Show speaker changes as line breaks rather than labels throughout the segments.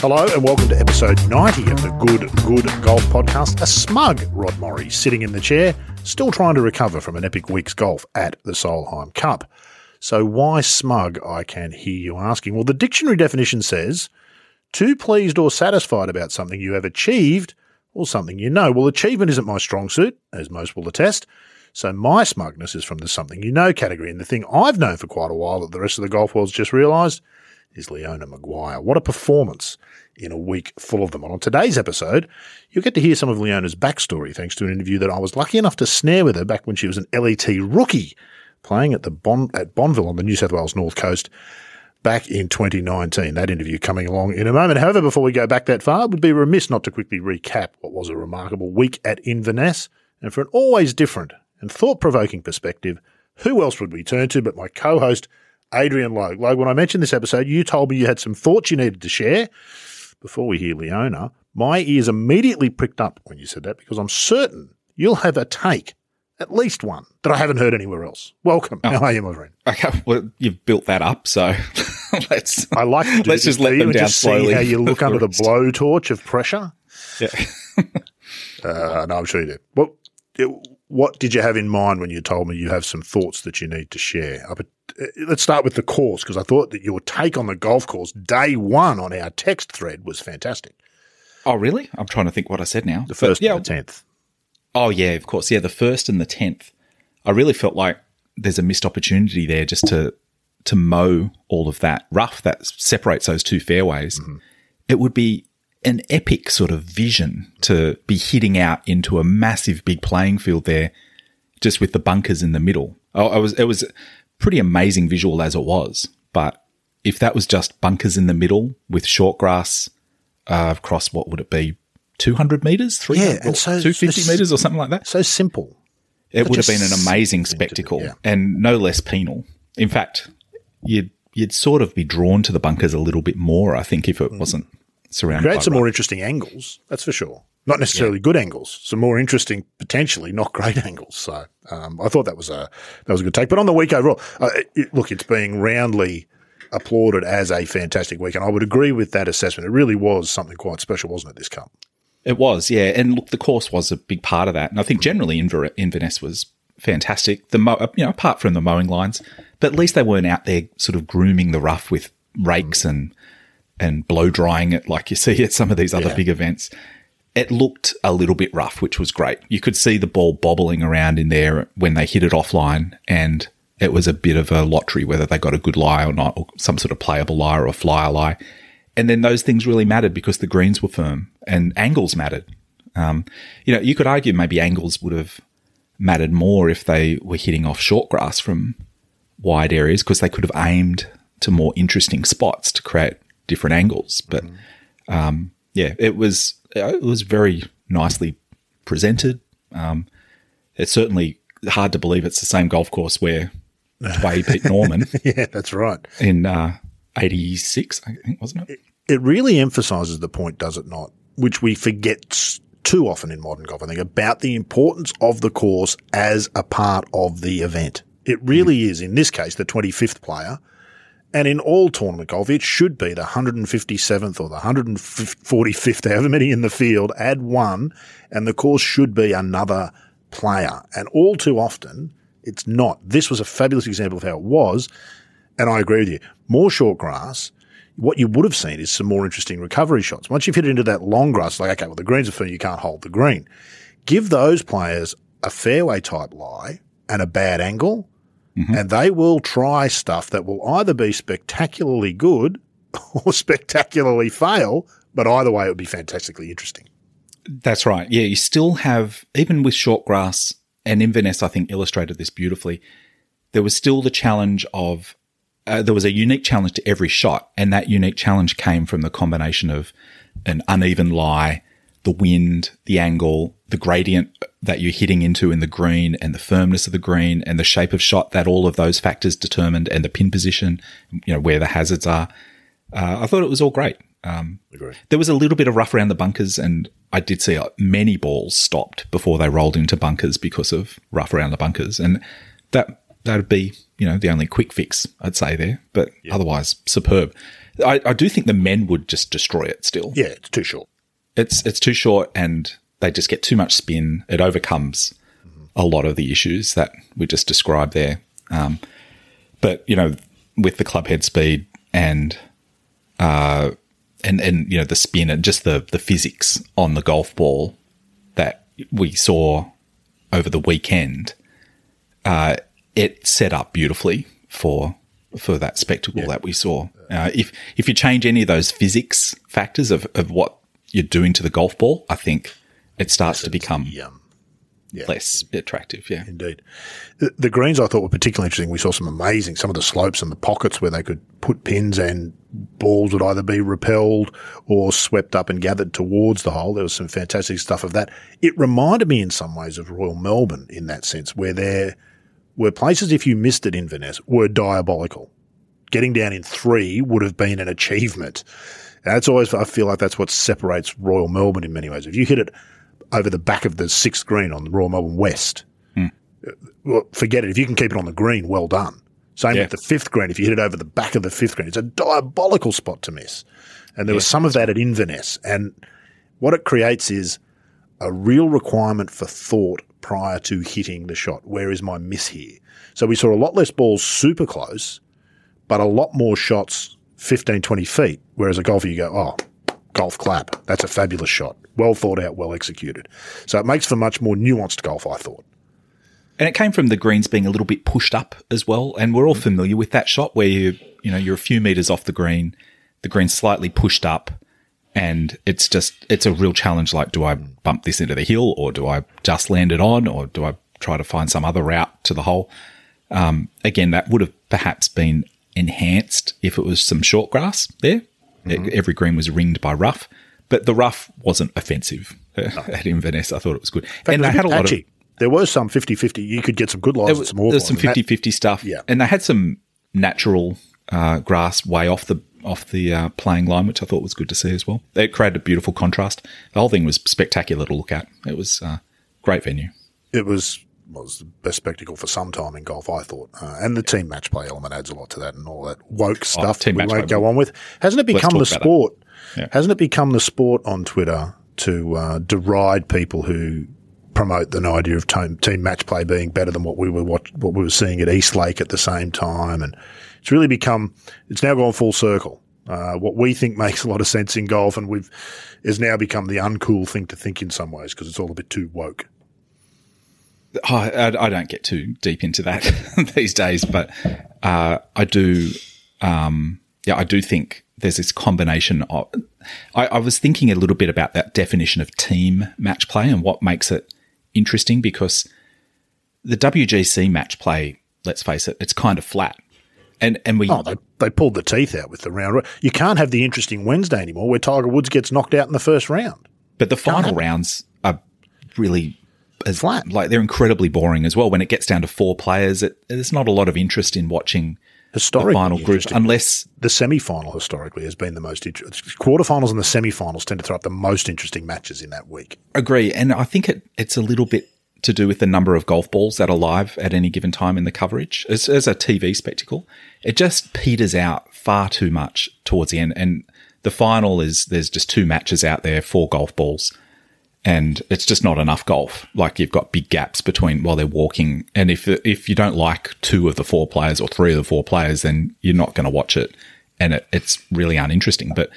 Hello and welcome to episode 90 of the Good Good Golf Podcast. A smug Rod Morri sitting in the chair, still trying to recover from an epic week's golf at the Solheim Cup. So why smug, I can hear you asking? Well, the dictionary definition says too pleased or satisfied about something you have achieved or something you know. Well, achievement isn't my strong suit, as most will attest. So my smugness is from the something you know category. And the thing I've known for quite a while that the rest of the golf world's just realised is Leona Maguire. What a performance in a week full of them. And on today's episode, you'll get to hear some of Leona's backstory thanks to an interview that I was lucky enough to snare with her back when she was an LET rookie playing at the bon- at Bonville on the New South Wales North Coast back in 2019. That interview coming along in a moment. However, before we go back that far, it would be remiss not to quickly recap what was a remarkable week at Inverness. And for an always different and thought provoking perspective, who else would we turn to but my co host, Adrian Logue? Logue, when I mentioned this episode, you told me you had some thoughts you needed to share. Before we hear Leona, my ears immediately pricked up when you said that because I'm certain you'll have a take, at least one, that I haven't heard anywhere else. Welcome.
Oh.
How are you, my friend?
Okay, well, you've built that up, so let's.
I like to do
Let's
this
just let them down
just see how you look under the blowtorch of pressure.
Yeah.
Uh, no, I'm sure you did. What, what did you have in mind when you told me you have some thoughts that you need to share? But, uh, let's start with the course because I thought that your take on the golf course day one on our text thread was fantastic.
Oh, really? I'm trying to think what I said now.
The first
yeah.
and the tenth.
Oh, yeah, of course. Yeah, the first and the tenth. I really felt like there's a missed opportunity there just to to mow all of that rough that separates those two fairways. It would be an epic sort of vision to be hitting out into a massive big playing field there, just with the bunkers in the middle. Oh, I was it was pretty amazing visual as it was, but if that was just bunkers in the middle with short grass uh, across what would it be, two hundred meters, three
Yeah, and so-
two fifty meters or something like that.
So simple.
It
But
would have been an amazing spectacle
yeah.
and no less penal. In fact, you'd you'd sort of be drawn to the bunkers a little bit more, I think, if it wasn't surrounded
Create some
rock.
more interesting angles, that's for sure. Not necessarily good angles, some more interesting, potentially not great angles. So um, I thought that was a that was a good take. But on the week overall, uh, it, look, it's being roundly applauded as a fantastic week, and I would agree with that assessment. It really was something quite special, wasn't it? This cup.
It was, yeah. And look, the course was a big part of that. And I think generally Inver- Inverness was fantastic. The mo- you know, apart from the mowing lines, but at least they weren't out there sort of grooming the rough with rakes and and blow drying it like you see at some of these other
Yeah.
big events. It looked a little bit rough, which was great. You could see the ball bobbling around in there when they hit it offline, and it was a bit of a lottery whether they got a good lie or not, or some sort of playable lie or a flyer lie. And then those things really mattered because the greens were firm and angles mattered. Um, you know, you could argue maybe angles would have mattered more if they were hitting off short grass from wide areas because they could have aimed to more interesting spots to create different angles. But um, yeah, it was it was very nicely presented. Um, it's certainly hard to believe it's the same golf course where Tway beat Norman
yeah, that's right.
in uh, '86, I think, wasn't it?
It really emphasises the point, does it not? Which we forget too often in modern golf. I think about the importance of the course as a part of the event. It really is, in this case, the 25th player. And in all tournament golf, it should be the 157th or the 145th, however many in the field, add one, and the course should be another player. And all too often, it's not. This was a fabulous example of how it was. And I agree with you. More short grass, what you would have seen is some more interesting recovery shots. Once you've hit it into that long grass, like, okay, well, the greens are firm, you can't hold the green. Give those players a fairway type lie and a bad angle, and they will try stuff that will either be spectacularly good or spectacularly fail, but either way, it would be fantastically interesting.
That's right. Yeah, you still have, even with short grass, and Inverness, I think, illustrated this beautifully. There was still the challenge of, uh, there was a unique challenge to every shot, and that unique challenge came from the combination of an uneven lie, the wind, the angle, the gradient that you're hitting into in the green, and the firmness of the green, and the shape of shot that all of those factors determined, and the pin position, you know, where the hazards are. Uh, I thought it was all great. Um, there was a little bit of rough around the bunkers, and I did see uh, many balls stopped before they rolled into bunkers because of rough around the bunkers, and that that'd be you know the only quick fix I'd say there. But otherwise, superb. I, I do think the men would just destroy it still.
Yeah, it's too short.
It's it's too short, and they just get too much spin. It overcomes a lot of the issues that we just described there. Um, but you know, with the club head speed and uh, and and you know the spin and just the the physics on the golf ball that we saw over the weekend, uh, it set up beautifully for for that spectacle that we saw. Uh, if if you change any of those physics factors of, of what you're doing to the golf ball, I think it starts to become
Yeah, yeah.
less attractive. Yeah.
Indeed. The, the greens I thought were particularly interesting. We saw some amazing, some of the slopes and the pockets where they could put pins and balls would either be repelled or swept up and gathered towards the hole. There was some fantastic stuff of that. It reminded me in some ways of Royal Melbourne in that sense, where there were places, if you missed it Inverness, were diabolical. Getting down in three would have been an achievement. That's always, I feel like that's what separates Royal Melbourne in many ways. If you hit it over the back of the sixth green on the Royal Melbourne West, hmm. well, forget it. If you can keep it on the green, well done. Same
Yeah.
with the fifth green. If you hit it over the back of the fifth green, it's a diabolical spot to miss. And there was some of that at Inverness. And what it creates is a real requirement for thought prior to hitting the shot. Where is my miss here? So we saw a lot less balls super close, but a lot more shots 15, 20 feet. Whereas a golfer, you go, oh, golf clap. That's a fabulous shot. Well thought out, well executed. So it makes for much more nuanced golf, I thought.
And it came from the greens being a little bit pushed up as well. And we're all familiar with that shot where you, you know, you're a few meters off the green, the green's slightly pushed up and it's just, it's a real challenge. Like, do I bump this into the hill or do I just land it on or do I try to find some other route to the hole? Um, again, that would have perhaps been enhanced if it was some short grass there. E- Every green was ringed by rough, but the rough wasn't offensive at Inverness. I thought it was good.
and
and they had a lot of.
There was some 50-50. You could get some good lies
there was,
some more.
there's some 50 50 stuff.
Yeah.
And they had some natural uh, grass way off the off the uh, playing line, which I thought was good to see as well. It created a beautiful contrast. The whole thing was spectacular to look at. It was uh, great venue.
It was was the best spectacle for some time in golf, I thought. Uh, and the team match play element adds a lot to that and all that woke stuff
Oh,
we won't
play.
go on with. Hasn't it become the
talk about that.
sport?
Yeah.
Hasn't it become the sport on Twitter to uh, deride people who promote the idea of team, team match play being better than what we were what, what we were seeing at Eastlake at the same time, and it's really become it's now gone full circle. Uh, what we think makes a lot of sense in golf, and we've has now become the uncool thing to think in some ways because it's all a bit too woke.
Oh, I, I don't get too deep into that these days, but uh, I do. Um, yeah, I do think there's this combination of. I, I was thinking a little bit about that definition of team match play and what makes it interesting because the WGC match play, let's face it, it's kind of flat, and and we
Oh, they, they pulled the teeth out with the round. You can't have the interesting Wednesday anymore where Tiger Woods gets knocked out in the first round.
But the final rounds are really as
Flat.
Like they're incredibly boring as well. When it gets down to four players, it, there's not a lot of interest in watching the final group unless
the semi-final historically has been the most interesting. Quarterfinals and the semi-finals tend to throw up the most interesting matches in that week.
agree. And I think it, it's a little bit to do with the number of golf balls that are live at any given time in the coverage. As, as a TV spectacle, it just peters out far too much towards the end. And the final is there's just two matches out there, four golf balls. And it's just not enough golf. Like you've got big gaps between while they're walking, and if if you don't like two of the four players or three of the four players, then you're not going to watch it, and it, it's really uninteresting. But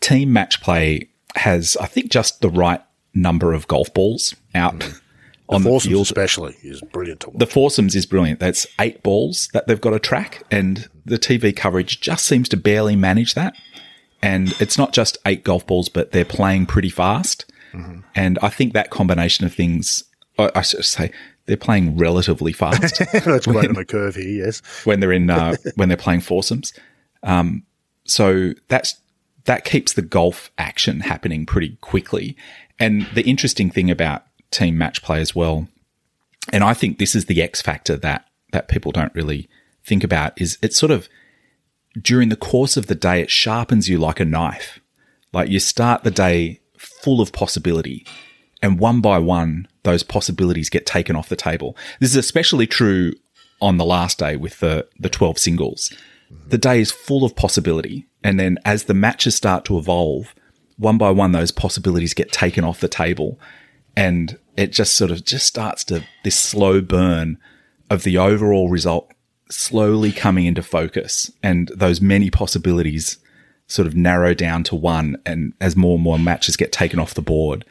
team match play has, I think, just the right number of golf balls out mm. on the
Foursomes
field.
especially is brilliant to watch.
The foursomes is brilliant. That's eight balls that they've got to track, and the TV coverage just seems to barely manage that. And it's not just eight golf balls, but they're playing pretty fast. And I think that combination of things, I, I should say, they're playing relatively fast
That's great on the curve here. Yes,
when they're in uh, when they're playing foursomes. Um, so that's that keeps the golf action happening pretty quickly. And the interesting thing about team match play as well, and I think this is the X factor that that people don't really think about, is it's sort of during the course of the day it sharpens you like a knife. Like you start the day full of possibility, and one by one, those possibilities get taken off the table. This is especially true on the last day with the, the 12 singles. The day is full of possibility. And then as the matches start to evolve, one by one, those possibilities get taken off the table. And it just sort of just starts to this slow burn of the overall result slowly coming into focus and those many possibilities sort of narrow down to one. And as more and more matches get taken off the board,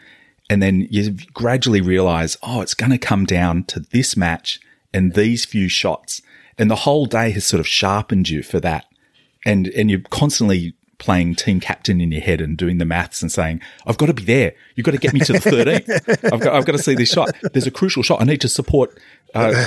and then you gradually realize, oh, it's going to come down to this match and these few shots. And the whole day has sort of sharpened you for that. And, and you're constantly playing team captain in your head and doing the maths and saying, I've got to be there. You've got to get me to the 13th. I've got, I've got to see this shot. There's a crucial shot. I need to support,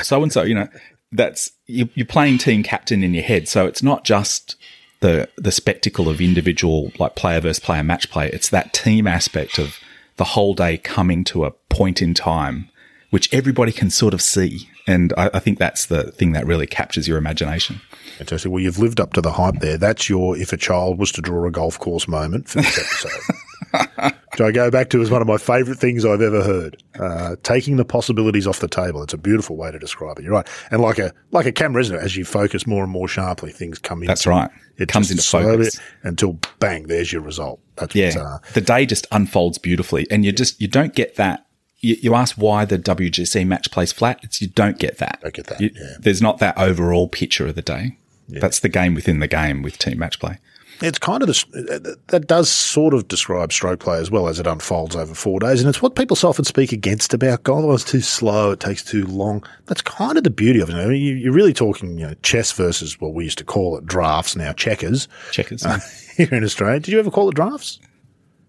so and so, you know, that's, you, you're playing team captain in your head. So it's not just the, the spectacle of individual, like player versus player match play. It's that team aspect of, the whole day coming to a point in time which everybody can sort of see. And I, I, think that's the thing that really captures your imagination.
Fantastic. Well, you've lived up to the hype there. That's your if a child was to draw a golf course moment for this episode. Which I go back to as one of my favourite things I've ever heard. Uh, taking the possibilities off the table. It's a beautiful way to describe it. You're right. And like a like a camera, isn't it? As you focus more and more sharply, things come in.
That's right. It comes into focus
until bang, there's your result. That's
yeah. Uh, the day just unfolds beautifully, and you just you don't get that. You, you ask why the WGC match plays flat. It's you don't get that.
Don't get that.
You,
yeah.
There's not that overall picture of the day. Yeah. That's the game within the game with team match play.
It's kind of the, that does sort of describe stroke play as well as it unfolds over four days, and it's what people so often speak against about golf. Oh, it's too slow; it takes too long. That's kind of the beauty of it. I mean, you're really talking you know, chess versus what we used to call it drafts, now checkers.
Checkers uh,
here in Australia. Did you ever call it drafts?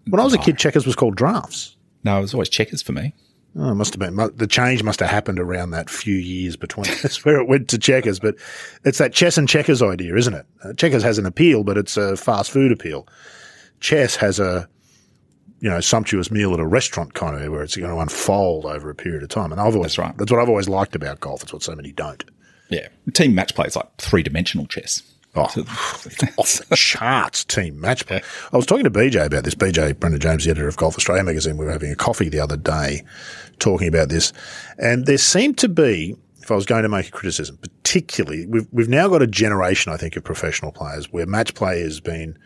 When I was a kid, checkers was called drafts.
No, it was always checkers for me.
Oh, it must have been the change must have happened around that few years between that's where it went to checkers. But it's that chess and checkers idea, isn't it? Uh, checkers has an appeal, but it's a fast food appeal. Chess has a you know sumptuous meal at a restaurant kind of where it's going to unfold over a period of time. And I've always
that's right.
That's what I've always liked about golf. It's what so many don't.
Yeah, team match play is like three dimensional chess.
Oh, off the charts team match play. I was talking to BJ about this. BJ, Brendan James, the editor of Golf Australia magazine, we were having a coffee the other day talking about this. And there seemed to be, if I was going to make a criticism, particularly, we've, we've now got a generation, I think, of professional players where match play has been,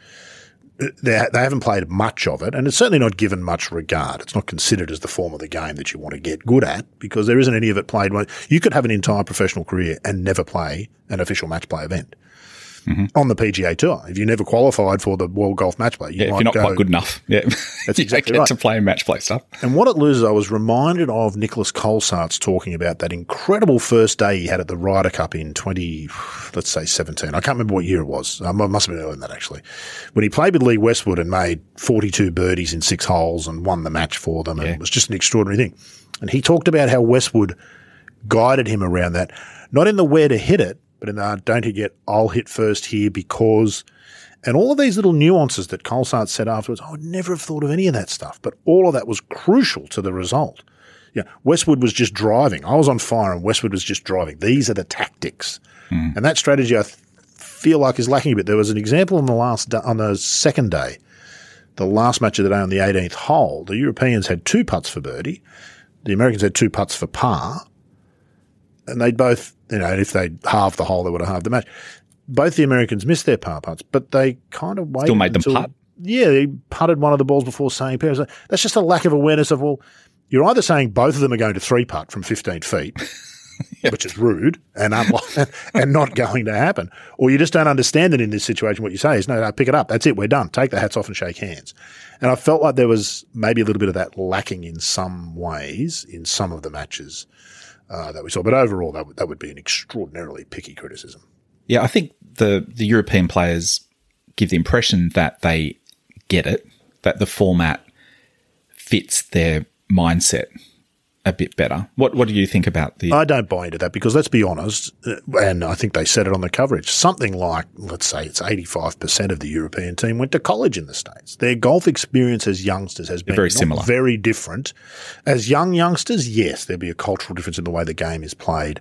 they, they haven't played much of it, and it's certainly not given much regard. It's not considered as the form of the game that you want to get good at because there isn't any of it played. You could have an entire professional career and never play an official match play event mm-hmm. on the PGA Tour. If you never qualified for the World Golf Match Play, you
yeah, if you're not go, quite good enough, yeah,
that's exactly
get
right.
to play match play stuff.
And what it loses, I was reminded of Nicolas Colsaerts talking about that incredible first day he had at the Ryder Cup in twenty, let's say seventeen. I can't remember what year it was. I must have been earlier than that actually. When he played with Lee Westwood and made forty-two birdies in six holes and won the match for them, and yeah. it was just an extraordinary thing. And he talked about how Westwood guided him around that, not in the where to hit it, but in the don't hit yet, I'll hit first here because, and all of these little nuances that Colsaert said afterwards, I would never have thought of any of that stuff, but all of that was crucial to the result. Yeah, Westwood was just driving. I was on fire and Westwood was just driving. These are the tactics.
Mm.
And that strategy I th- feel like is lacking a bit. There was an example on the last, on the second day, the last match of the day on the 18th hole. The Europeans had two putts for birdie. The Americans had two putts for par and they both, you know, if they halved the hole, they would have halved the match. Both the Americans missed their par putts, but they kind of waited.
Still made them
until,
putt.
Yeah, they putted one of the balls before saying pairs. That's just a lack of awareness of, well, you're either saying both of them are going to three putt from 15 feet, yep. which is rude and unlike, and not going to happen, or you just don't understand it in this situation. What you say is, no, no, pick it up. That's it. We're done. Take the hats off and shake hands. And I felt like there was maybe a little bit of that lacking in some ways in some of the matches uh, that we saw. But overall, that, w- that would be an extraordinarily picky criticism.
Yeah, I think the, the European players give the impression that they get it, that the format fits their mindset a bit better. What What do you think about the?
I don't buy into that because let's be honest, uh, and I think they said it on the coverage. Something like, let's say, it's eighty five percent of the European team went to college in the states. Their golf experience as youngsters has been
very similar,
very different. As young youngsters, yes, there'll be a cultural difference in the way the game is played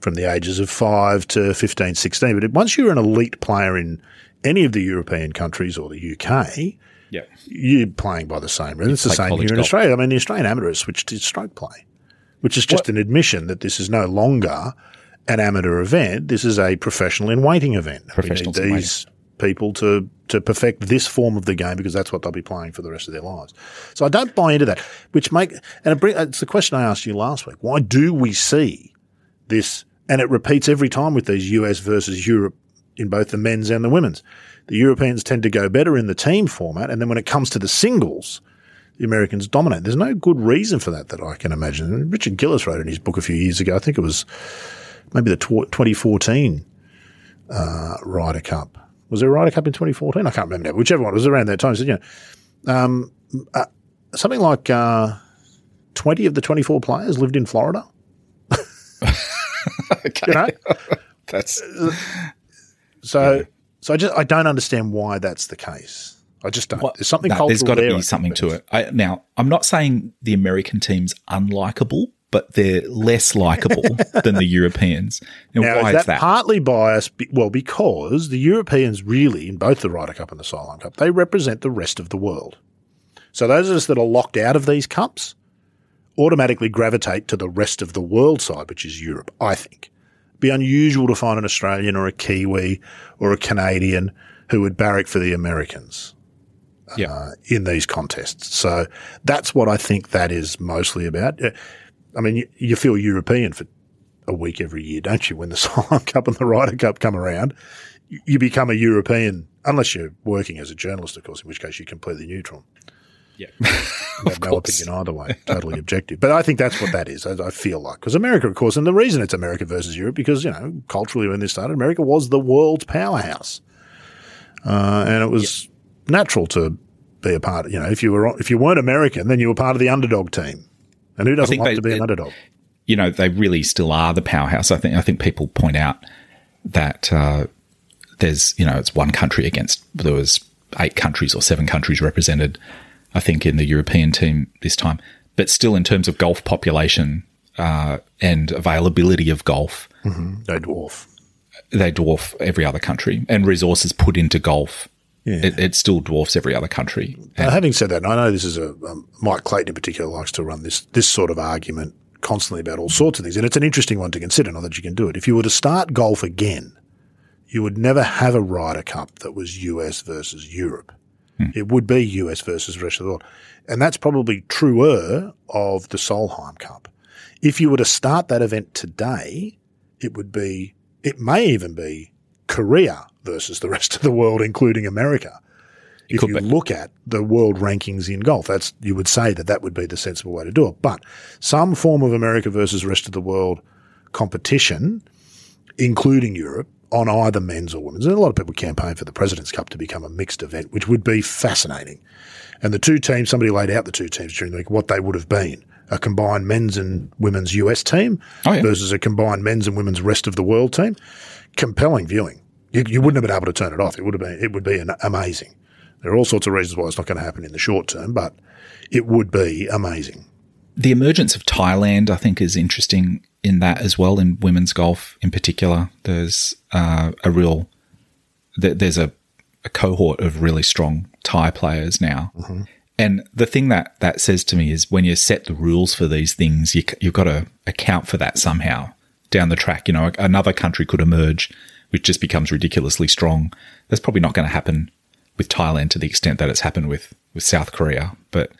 from the ages of five to 15, 16. But once you're an elite player in any of the European countries or the UK,
yeah.
You're playing by the same rules. It's the same here in golf. Australia. I mean, the Australian amateur has switched to stroke play, which is just what? an admission that this is no longer an amateur event. This is a professional in waiting event.
Professionals
we need these people to to perfect this form of the game because that's what they'll be playing for the rest of their lives. So I don't buy into that. Which make and it bring, it's the question I asked you last week. Why do we see this? And it repeats every time with these US versus Europe in both the men's and the women's. The Europeans tend to go better in the team format, and then when it comes to the singles, the Americans dominate. There's no good reason for that that I can imagine. Richard Gillis wrote in his book a few years ago. I think it was maybe the 2014 uh, Ryder Cup. Was there a Ryder Cup in 2014? I can't remember now. Whichever one. It was around that time. Said, you know, um, uh, something like uh, 20 of the 24 players lived in Florida.
okay.
You know?
That's
So, so I just I don't understand why that's the case. I just don't. There's something
no, there's got to
there,
be something to it. I, now, I'm not saying the American team's unlikable, but they're less likable than the Europeans. Now,
Now,
why
is
is
that,
that?
partly biased? Be- Well, because the Europeans really, in both the Ryder Cup and the Solheim Cup, they represent the rest of the world. So those of us that are locked out of these cups automatically gravitate to the rest of the world side, which is Europe, I think. Be unusual to find an Australian or a Kiwi or a Canadian who would barrack for the Americans
yeah.
uh, in these contests. So that's what I think that is mostly about. Uh, I mean, you, you feel European for a week every year, don't you? When the Solheim Cup and the Ryder Cup come around, you, you become a European, unless you're working as a journalist, of course, in which case you're completely neutral.
Yeah.
You have no opinion either way, totally objective. But I think that's what that is. I, I feel like because America, of course, and the reason it's America versus Europe because you know culturally when this started, America was the world's powerhouse, uh, and it was natural to be a part. You know, if you were if you weren't American, then you were part of the underdog team, and who doesn't like
they-
to be an underdog?
you know, they really still are the powerhouse. I think. I think people point out that uh, there's, you know, it's one country against there was eight countries or seven countries represented. I think in the European team this time, but still in terms of golf population uh, and availability of golf,
No dwarf.
they dwarf every other country, and resources put into golf.
Yeah.
It, it still dwarfs every other country.
Uh, having said that, and I know this is a um, Mike Clayton in particular likes to run this this sort of argument constantly about all sorts of things, and it's an interesting one to consider. Not that you can do it. If you were to start golf again, you would never have a Ryder Cup that was US versus Europe. Hmm. It would be US versus the rest of the world, and that's probably truer of the Solheim Cup. If you were to start that event today, it would be. It may even be Korea versus the rest of the world, including America if you
be.
look at the world rankings in golf, that's you would say that that would be the sensible way to do it. But some form of America versus rest of the world competition, including Europe, on either men's or women's. And a lot of people campaign for the President's Cup to become a mixed event, which would be fascinating. And the two teams, somebody laid out the two teams during the week, what they would have been. A combined men's and women's US team
Oh, yeah.
versus a combined men's and women's rest of the world team. Compelling viewing. You, you wouldn't have been able to turn it off. It would have been, it would be an, amazing. There are all sorts of reasons why it's not going to happen in the short term, but it would be amazing.
The emergence of Thailand, I think, is interesting in that as well. In women's golf, in particular, there's uh, a real there, there's a, a cohort of really strong Thai players now. And the thing that that says to me is when you set the rules for these things, you, you've got to account for that somehow down the track. You know, another country could emerge which just becomes ridiculously strong. That's probably not going to happen with Thailand to the extent that it's happened with with South Korea, but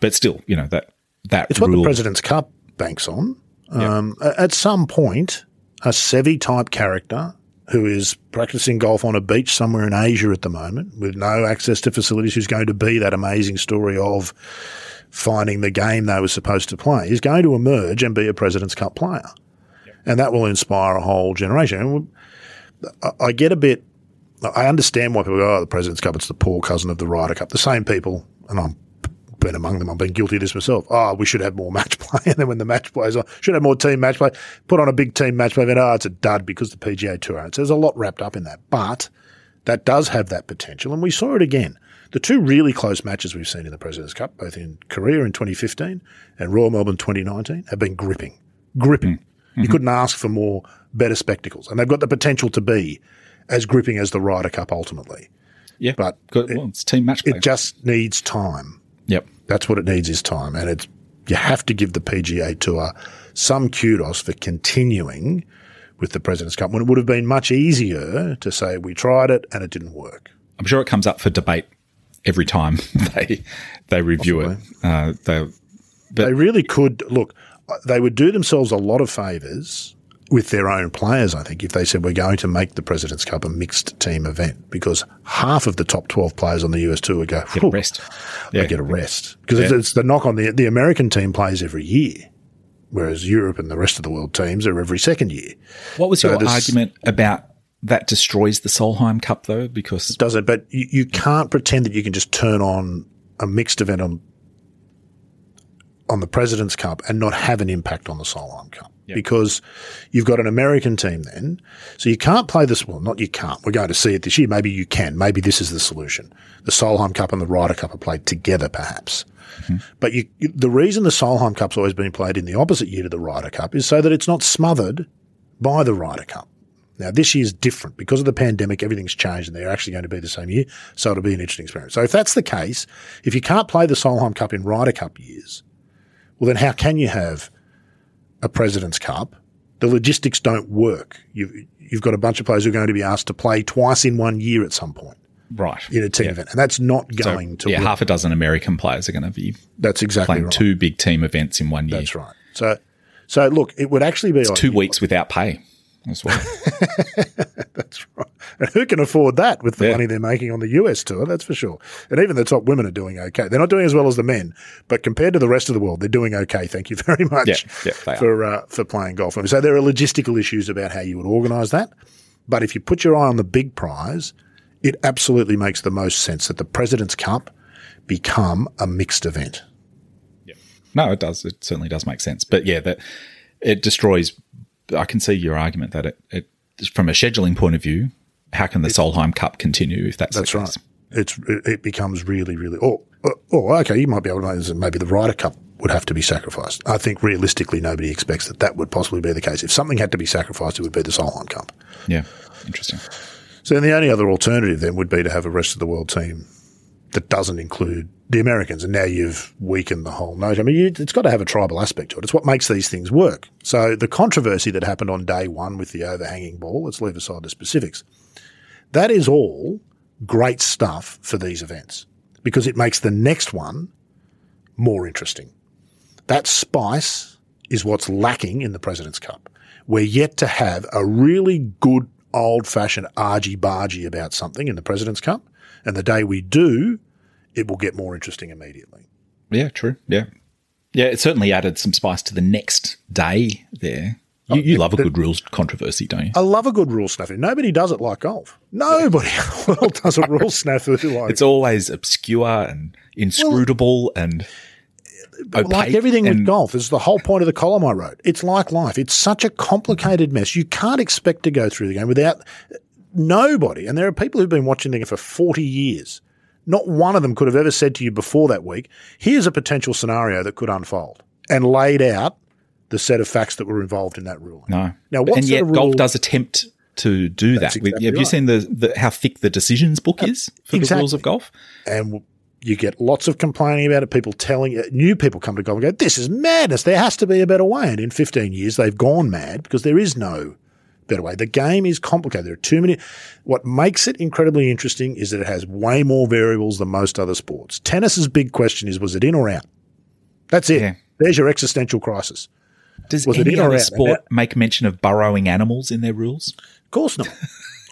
but still, you know that that
It's what the President's Cup banks on. Um, At some point, a Seve type character who is practicing golf on a beach somewhere in Asia at the moment with no access to facilities, who's going to be that amazing story of finding the game they were supposed to play, is going to emerge and be a President's Cup player. And that will inspire a whole generation. And I- I get a bit, I understand why people go, oh, the President's Cup, it's the poor cousin of the Ryder Cup. The same people, and I'm been among them. I've been guilty of this myself. Oh, we should have more match play. And then when the match plays on, should have more team match play. Put on a big team match play event. Oh, it's a dud because the PGA Tour owns. There's a lot wrapped up in that. But that does have that potential. And we saw it again. The two really close matches we've seen in the President's Cup, both in Korea in 2015 and Royal Melbourne 2019, have been gripping. Gripping. Mm-hmm. You couldn't ask for more better spectacles. And they've got the potential to be as gripping as the Ryder Cup ultimately.
yeah,
But
well, it's team match play.
It just needs time.
Yep.
That's what it needs is time. And it's, you have to give the PGA Tour some kudos for continuing with the President's Cup when it would have been much easier to say we tried it and it didn't work.
I'm sure it comes up for debate every time they they review it. Uh, they, but
they really could look. They would do themselves a lot of favors with their own players. I think if they said we're going to make the President's Cup a mixed team event because half of the top twelve players on the US tour go
get a rest.
They get a rest because yeah. it's the knock on the the American team plays every year. Whereas Europe and the rest of the world teams are every second year.
What was so your argument about that destroys the Solheim Cup though, because
it does it, but you, you can't pretend that you can just turn on a mixed event on on the President's Cup and not have an impact on the Solheim Cup yep. because you've got an American team then, so you can't play this. Well, not you can't. We're going to see it this year. Maybe you can. Maybe this is the solution. The Solheim Cup and the Ryder Cup are played together, perhaps. Mm-hmm. But you, the reason the Solheim Cup's always been played in the opposite year to the Ryder Cup is so that it's not smothered by the Ryder Cup. Now, this year's different because of the pandemic. Everything's changed, and they're actually going to be the same year. So it'll be an interesting experience. So if that's the case, if you can't play the Solheim Cup in Ryder Cup years, well, then how can you have a President's Cup? The logistics don't work. You've you've got a bunch of players who are going to be asked to play twice in one year at some point
right
in a team yeah. event, and that's not going
so,
to.
Yeah,
work.
half a dozen American players are going to be.
That's exactly
playing
right.
two big team events in one year.
That's right. So, so look, it would actually be
it's two weeks without pay as well.
that's right. And who can afford that with the yeah. money they're making on the US tour? That's for sure. And even the top women are doing okay. They're not doing as well as the men, but compared to the rest of the world, they're doing okay. Thank you very much
yeah, yeah,
for uh, for playing golf. So there are logistical issues about how you would organise that. But if you put your eye on the big prize, it absolutely makes the most sense that the President's Cup become a mixed event.
Yeah. No, it does. It certainly does make sense. But yeah, that it destroys. I can see your argument that it, it from a scheduling point of view, how can the it, Solheim Cup continue if that's
that's right? It's it becomes really really. Or, or, okay, you might be able to maybe the Ryder Cup would have to be sacrificed. I think realistically, nobody expects that that would possibly be the case. If something had to be sacrificed, it would be the Solheim Cup.
Yeah, interesting.
So then the only other alternative then would be to have a rest of the world team that doesn't include the Americans. And now you've weakened the whole notion. I mean, you, it's got to have a tribal aspect to it. It's what makes these things work. So the controversy that happened on day one with the overhanging ball, let's leave aside the specifics. That is all great stuff for these events because it makes the next one more interesting. That spice is what's lacking in the President's Cup. We're yet to have a really good old fashioned argy bargy about something in the President's Cup. And the day we do, it will get more interesting immediately.
Yeah, true. Yeah. Yeah, it certainly added some spice to the next day there. You, oh, you love a good rules controversy, don't you?
I love a good rule snafu. Nobody does it like golf. Nobody in the world does a rule snafu like
It's always obscure and inscrutable well, and
like everything with golf, is the whole point of the column I wrote. It's like life. It's such a complicated mess. You can't expect to go through the game without nobody. And there are people who've been watching the game for 40 years. Not one of them could have ever said to you before that week, here's a potential scenario that could unfold and laid out the set of facts that were involved in that ruling.
No.
Now,
what and yet golf does attempt to do that. Exactly have right. you seen the, the, how thick the decisions book is for exactly. the rules of golf?
And you get lots of complaining about it. People telling uh, new people come to golf and go, "This is madness. There has to be a better way." And in 15 years, they've gone mad because there is no better way. The game is complicated. There are too many. What makes it incredibly interesting is that it has way more variables than most other sports. Tennis's big question is: Was it in or out? That's it. Yeah. There's your existential crisis.
Does was any other sport make mention of burrowing animals in their rules?
Of course not.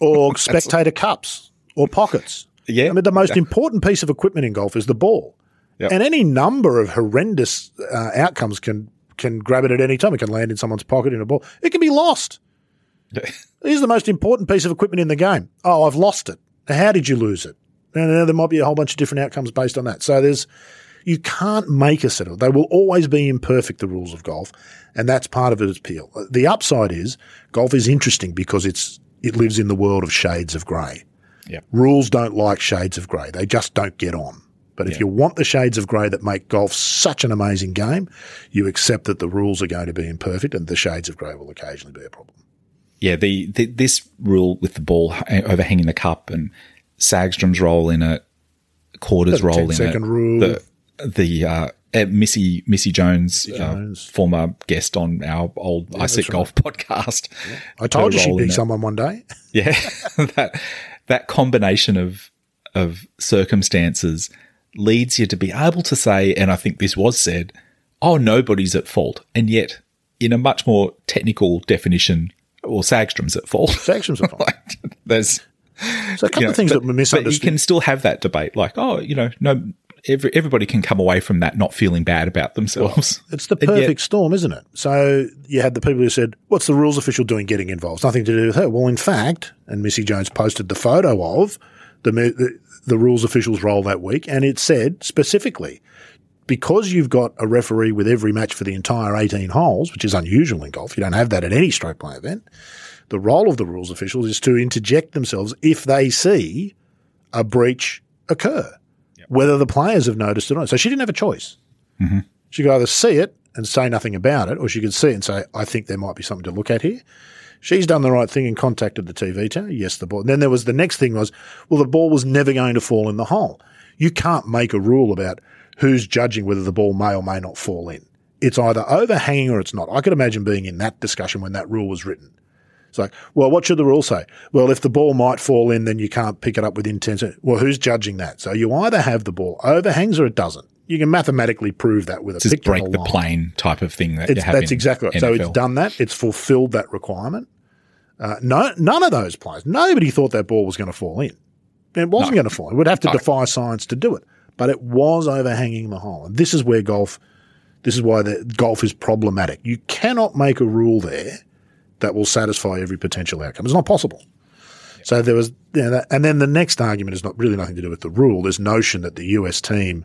Or spectator cups or pockets.
Yeah.
I mean, the most important piece of equipment in golf is the ball. Yep. And any number of horrendous uh, outcomes can can grab it at any time. It can land in someone's pocket in a ball. It can be lost. Here's the most important piece of equipment in the game. Oh, I've lost it. How did you lose it? And there might be a whole bunch of different outcomes based on that. So there's you can't make a settle. They will always be imperfect, the rules of golf, and that's part of its appeal. Uh, the upside is golf is interesting because it's it lives in the world of shades of grey.
Yep.
Rules don't like shades of grey. They just don't get on. But if yep. you want the shades of grey that make golf such an amazing game, you accept that the rules are going to be imperfect and the shades of grey will occasionally be a problem.
Yeah, the, the this rule with the ball overhanging the cup and Sagstrom's role in it, Korda's role in it,
rule.
the the uh, uh, Missy Missy Jones, uh,
Jones.
former guest on our old I Sit
that's
Golf podcast.
I told you she'd be someone one day.
Yeah, that that combination of of circumstances leads you to be able to say, and I think this was said, "Oh, nobody's at fault," and yet, in a much more technical definition, well, Sagstrom's at fault.
Sections of
like, there's
So a couple
you know,
of things
but,
that were misunderstood.
but you can still have that debate, like, oh, you know, no, every, everybody can come away from that not feeling bad about themselves.
It's the
And yet-
perfect storm, isn't it? So you had the people who said, "What's the rules official doing getting involved? Nothing to do with her." Well, in fact, and Missy Jones posted the photo of the the, the rules official's role that week, and it said specifically because you've got a referee with every match for the entire 18 holes, which is unusual in golf. You don't have that at any stroke play event. The role of the rules officials is to interject themselves if they see a breach occur, whether the players have noticed it or not. So she didn't have a choice. Mm-hmm. She could either see it and say nothing about it, or she could see it and say, I think there might be something to look at here. She's done the right thing and contacted the TV tower. Yes, the ball. then there was the next thing was, well, the ball was never going to fall in the hole. You can't make a rule about who's judging whether the ball may or may not fall in. It's either overhanging or it's not. I could imagine being in that discussion when that rule was written. It's like, well, what should the rule say? Well, if the ball might fall in, then you can't pick it up with intent. Well, who's judging that? So you either have the ball overhangs or it doesn't. You can mathematically prove that with a
just break the plane type of thing that you have
that's exactly right. So it's done that. It's fulfilled that requirement. Uh, no, none of those players, nobody thought that ball was going to fall in. It wasn't going to fall. in. We'd have to
No.
defy science to do it, but it was overhanging the hole. And this is where golf, this is why the golf is problematic. You cannot make a rule there that will satisfy every potential outcome. It's not possible. So there was, you know, that, and then the next argument is not really nothing to do with the rule. This notion that the US team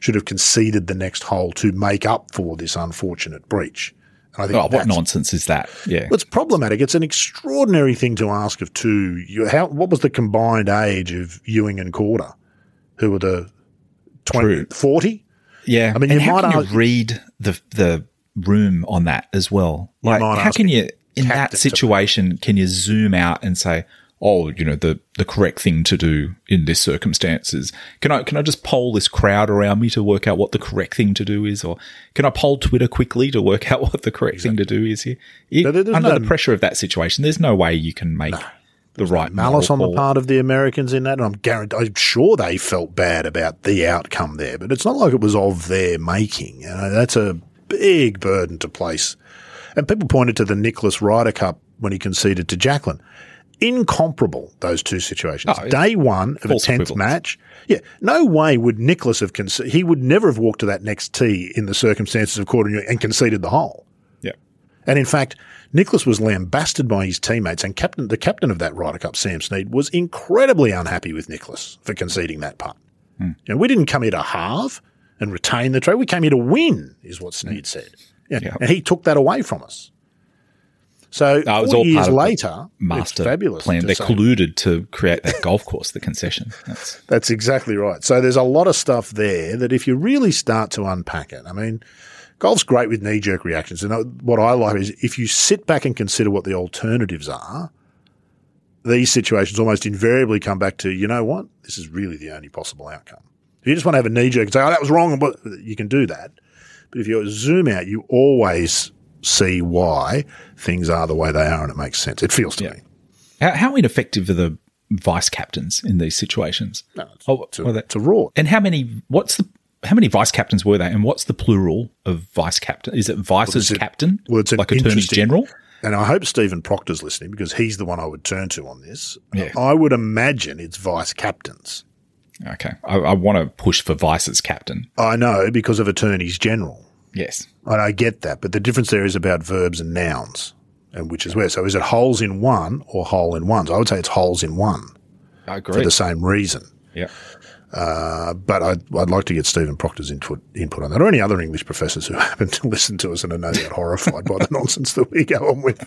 should have conceded the next hole to make up for this unfortunate breach. And I think
Oh, what nonsense is that? Yeah.
well, it's problematic. It's an extraordinary thing to ask of two. You, how, what was the combined age of Ewing and Korda, who were the 20,
True.
40?
Yeah,
I mean,
and
you
how
might argue-
you read the the room on that as well? Like, how can you in that situation can you zoom out and say, oh, you know, the the correct thing to do in this circumstances? Can I can I just poll this crowd around me to work out what the correct thing to do is, or can I poll Twitter quickly to work out what the correct thing to do is here?
But
under
no-
the pressure of that situation, there's no way you can make the right
Malice on the part of the Americans in that. And I'm guaranteed, I'm sure they felt bad about the outcome there, but it's not like it was of their making. You know, that's a big burden to place. And people pointed to the Nicklaus Ryder Cup when he conceded to Jacklin. Incomparable, those two situations.
Oh,
Day one of a
false
10th
equivalence.
match. Yeah. No way would Nicklaus have conceded. He would never have walked to that next tee in the circumstances of Korda and conceded the hole. And in fact, Nicklaus was lambasted by his teammates, and captain, the captain of that Ryder Cup, Sam Snead, was incredibly unhappy with Nicklaus for conceding that putt.
Hmm.
You know, we didn't come here to halve and retain the trophy. We came here to win, is what Snead said. Yeah.
Hmm. Yeah.
And he took that away from us. So
was all
years
part of the
later,
Master
fabulous.
plan. They colluded to create that golf course, the concession. That's
That's exactly right. So there's a lot of stuff there that if you really start to unpack it, I mean, golf's great with knee jerk reactions. And what I like is if you sit back and consider what the alternatives are, these situations almost invariably come back to, you know what? This is really the only possible outcome. If you just want to have a knee jerk and say, oh, that was wrong, but you can do that. But if you zoom out, you always see why things are the way they are and it makes sense. It feels to
Yeah.
me.
how, how ineffective are the vice captains in these situations?
No, it's,
Oh,
it's, a,
well, that-
it's a raw.
And how many? What's the? How many vice captains were they? And what's the plural of vice captain? Is it vice's
a-
captain?
well, it's
like attorney general?
and I hope Stephen Proctor's listening because he's the one I would turn to on this.
Yeah.
I would imagine it's vice captains.
Okay, I, I want to push for vice's captain.
I know because of attorneys general.
Yes.
And I get that, but the difference there is about verbs and nouns, and which is where. So is it holes in one or hole in ones? I would say it's holes in one
I agree for
the same reason.
Yeah.
Uh, but I'd, I'd like to get Stephen Proctor's input, input on that, or any other English professors who happen to listen to us and are no doubt horrified by the nonsense that we go on with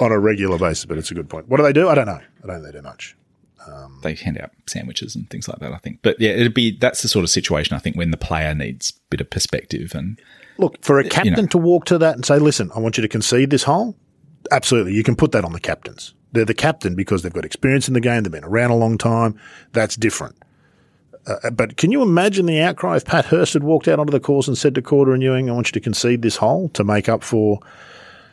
on a regular basis. But it's a good point. What do they do? I don't know. I don't think they do much.
They hand out sandwiches and things like that. I think, but yeah, it'd be that's the sort of situation I think when the player needs a bit of perspective and
Look, for a captain
know.
to walk to that and say, listen, I want you to concede this hole, absolutely. You can put that on the captains. They're the captain because they've got experience in the game, they've been around a long time. That's different. Uh, but can you imagine the outcry if Pat Hurst had walked out onto the course and said to Korda and Ewing, I want you to concede this hole to make up for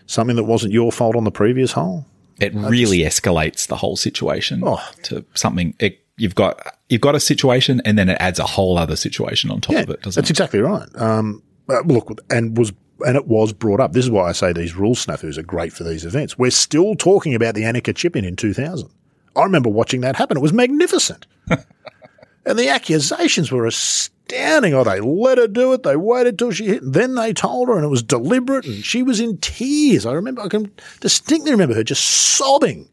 something that wasn't your fault on the previous hole?
It really escalates the whole situation
Oh.
to something. It, you've got you've got a situation, and then it adds a whole other situation on top of it, doesn't
that's
it?
exactly right. Um, uh, look, and was and it was brought up. This is why I say these rule snafus are great for these events. We're still talking about the Annika chip in in 2000. I remember watching that happen. It was magnificent. and the accusations were astounding. Oh, they let her do it. They waited till she hit. And then they told her, and it was deliberate. And she was in tears. I remember, I can distinctly remember her just sobbing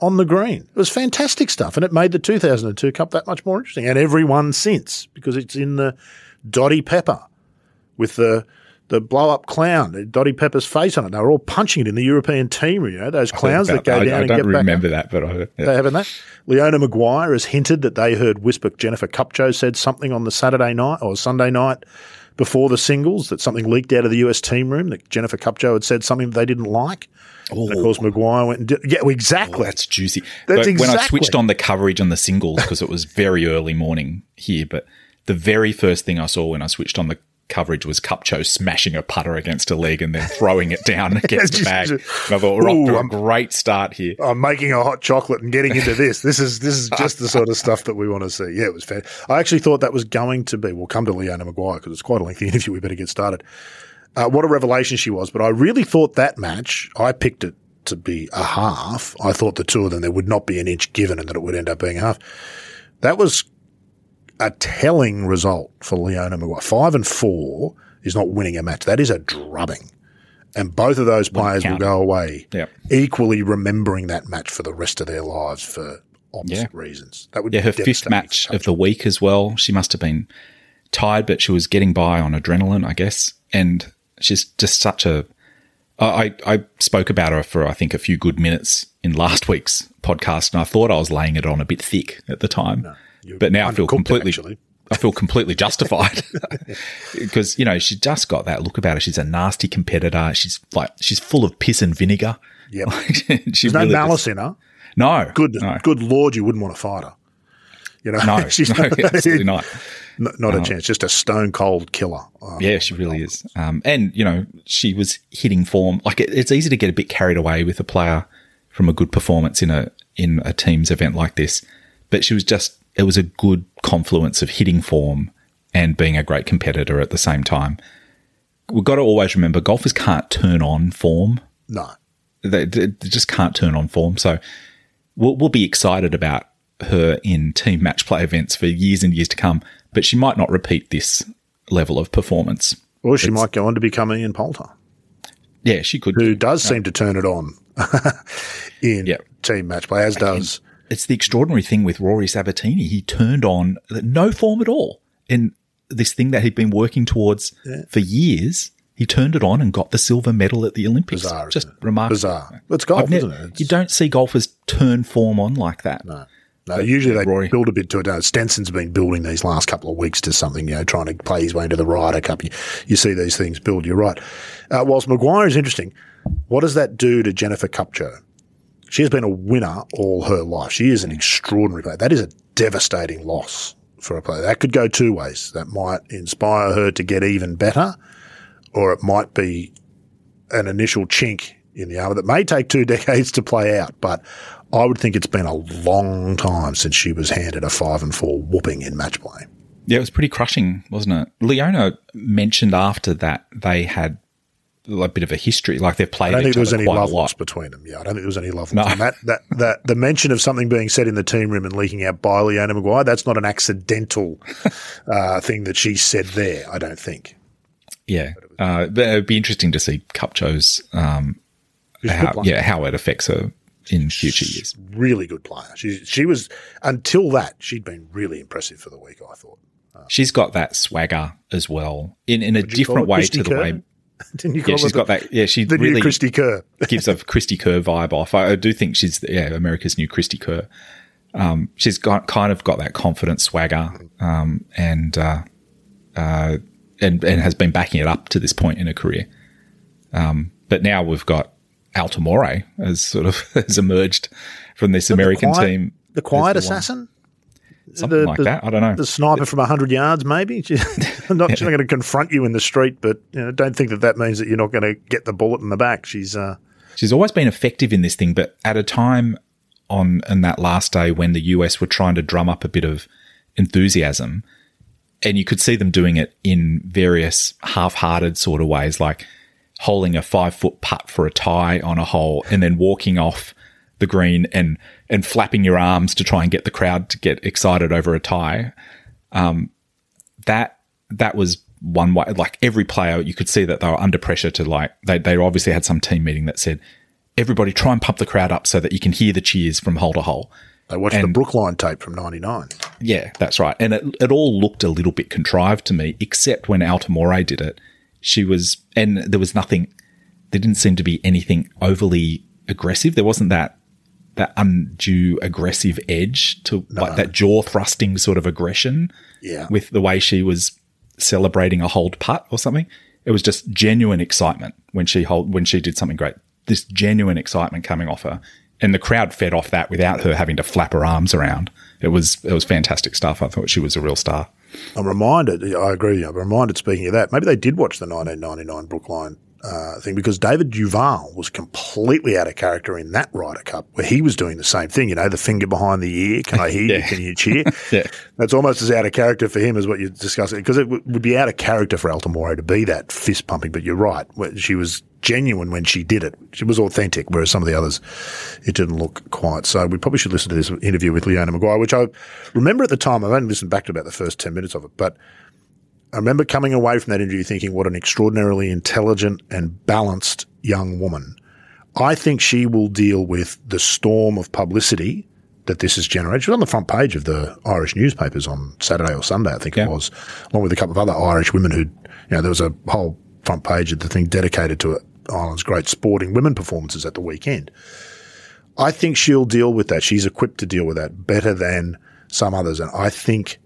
on the green. It was fantastic stuff. And it made the 2002 Cup that much more interesting. And everyone since, because it's in the Dottie Pepper with the the blow up clown, Dottie Pepper's face on it. They were all punching it in the European team, you know, those clowns that go
I,
down
I
and
don't remember that, but I, yeah.
They having that. Leona Maguire has hinted that they heard whisper Jennifer Kupcho said something on the Saturday night or Sunday night before the singles that something leaked out of the US team room that Jennifer Kupcho had said something they didn't like. And of course, oh. Maguire went and did. Yeah, well, exactly.
Oh, that's juicy.
That's
but when I switched on the coverage on the singles because it was very early morning here, but the very first thing I saw when I switched on the coverage was Kupcho smashing a putter against a leg and then throwing it down against the bag. And I thought we're off to a great start here.
I'm making a hot chocolate and getting into this. This is this is just the sort of stuff that we want to see. Yeah, it was fair. I actually thought that was going to be. We'll come to Leona Maguire because it's quite a lengthy interview. We better get started. Uh, what a revelation she was! But I really thought that match. I picked it to be a half. I thought the two of them there would not be an inch given, and that it would end up being half. That was a telling result for Leona Maguire. Five and four is not winning a match. That is a drubbing. And both of those players will go away
Yeah.
equally remembering that match for the rest of their lives for opposite
Yeah.
reasons. That would
Yeah, her fifth match of the week as well. She must have been tired, but she was getting by on adrenaline, I guess. And she's just such a. I, I I spoke about her for I think a few good minutes in last week's podcast, and I thought I was laying it on a bit thick at the time,
you
but now I feel completely.
actually.
I feel completely justified because you know she just got that look about her. She's a nasty competitor. She's like she's full of piss and vinegar.
Yep.
she
There's no malice
just-
in her.
no,
Good,
no,
good lord, you wouldn't want to fight her. You know,
no,
she's
no,
not,
absolutely not.
n- not a chance. Just a stone cold killer. Um,
Yeah, she really is. Um, and you know, she was hitting form. Like it, it's easy to get a bit carried away with a player from a good performance in a in a team's event like this, but she was just. It was a good confluence of hitting form and being a great competitor at the same time. We've got to always remember golfers can't turn on form.
No,
They, they just can't turn on form. So we'll, we'll be excited about her in team match play events for years and years to come, but she might not repeat this level of performance.
or she might go on to become Ian Poulter,
Yeah, she could.
who does seem to turn it on in
Yeah.
team match play, as does.
It's the extraordinary thing with Rory Sabbatini. He turned on no form at all in this thing that he'd been working towards for years. He turned it on and got the silver medal at the Olympics.
Bizarre,
Just remarkable.
Bizarre. It's golf,
I've
isn't it? It's-
you don't see golfers turn form on like that.
No. No, usually they
Rory.
build a bit to it. Stenson's been building these last couple of weeks to something, you know, trying to play his way into the Ryder Cup. You, you see these things build. You're right. Uh, whilst Maguire is interesting, what does that do to Jennifer Kupcho? She has been a winner all her life. She is an extraordinary player. That is a devastating loss for a player. That could go two ways. That might inspire her to get even better, or it might be an initial chink in the armor that may take two decades to play out. But I would think it's been a long time since she was handed a five and four whooping in match play.
Yeah, it was pretty crushing, wasn't it? Leona mentioned after that they had a bit of a history, like they've played
I don't think there was any love lost between them. Yeah, I don't think there was any love
No.
lost. That, that, that, the mention of something being said in the team room and leaking out by Leona Maguire, that's not an accidental uh, thing that she said there, I don't think.
Yeah, uh, it'd be interesting to see Kupcho's, um,
She's a good
how, yeah, how it affects her in future years.
Really good player. She, she was, until that, she'd been really impressive for the week, I thought.
She's got that swagger as well in, in a
Would you call
different way
Cristie
to the
Kerr?
way.
Didn't you call
Yeah, she's got
the,
that. Yeah, she
the
really
new Cristie Kerr?
gives a Cristie Kerr vibe off. I, I do think she's yeah America's new Cristie Kerr. Um, she's got kind of got that confident swagger, um, and uh, uh, and and has been backing it up to this point in her career. Um, but now we've got Altomare as sort of has emerged from this American
quiet-
team.
The quiet
as the one.
assassin?
something like
the-
that. I don't know.
The sniper from 100 yards, maybe. I'm not, she's not going to confront you in the street, but you know, don't think that that means that you're not going to get the bullet in the back. She's, uh,
She's always been effective in this thing, but at a time on in that last day when the US were trying to drum up a bit of enthusiasm, and you could see them doing it in various half-hearted sort of ways, like holding a five-foot putt for a tie on a hole, and then walking off the green and and flapping your arms to try and get the crowd to get excited over a tie. Um, that that was one way. Like every player, you could see that they were under pressure to like they they obviously had some team meeting that said everybody try and pump the crowd up so that you can hear the cheers from hole to hole.
they watched the Brookline tape from 99.
Yeah, that's right. And it, it all looked a little bit contrived to me, except when Altomare did it. She was, and there was nothing, there didn't seem to be anything overly aggressive. There wasn't that, that undue aggressive edge to like that jaw thrusting sort of aggression
Yeah.
with the way she was celebrating a hold putt or something. It was just genuine excitement when she hold, when she did something great. This genuine excitement coming off her. And the crowd fed off that without her having to flap her arms around. It was it was fantastic stuff. I thought she was a real star.
I'm reminded, I agree, I'm reminded, speaking of that, maybe they did watch the 1999 Brookline uh, thing because David Duval was completely out of character in that Ryder Cup where he was doing the same thing, you know, the finger behind the ear. Can I hear you? Can you cheer?
Yeah.
That's almost as out of character for him as what you're discussing because it w- would be out of character for Altomare to be that fist pumping, but you're right. She was genuine when she did it. She was authentic, whereas some of the others, it didn't look quite. So we probably should listen to this interview with Leona Maguire, which I remember at the time. I've only listened back to about the first 10 minutes of it, but I remember coming away from that interview thinking, what an extraordinarily intelligent and balanced young woman. I think she will deal with the storm of publicity that this has generated. She was on the front page of the Irish newspapers on Saturday or Sunday, I think
Yeah.
it was, along with a couple of other Irish women who, you know, there was a whole front page of the thing dedicated to Ireland's great sporting women performances at the weekend. I think she'll deal with that. She's equipped to deal with that better than some others. And I think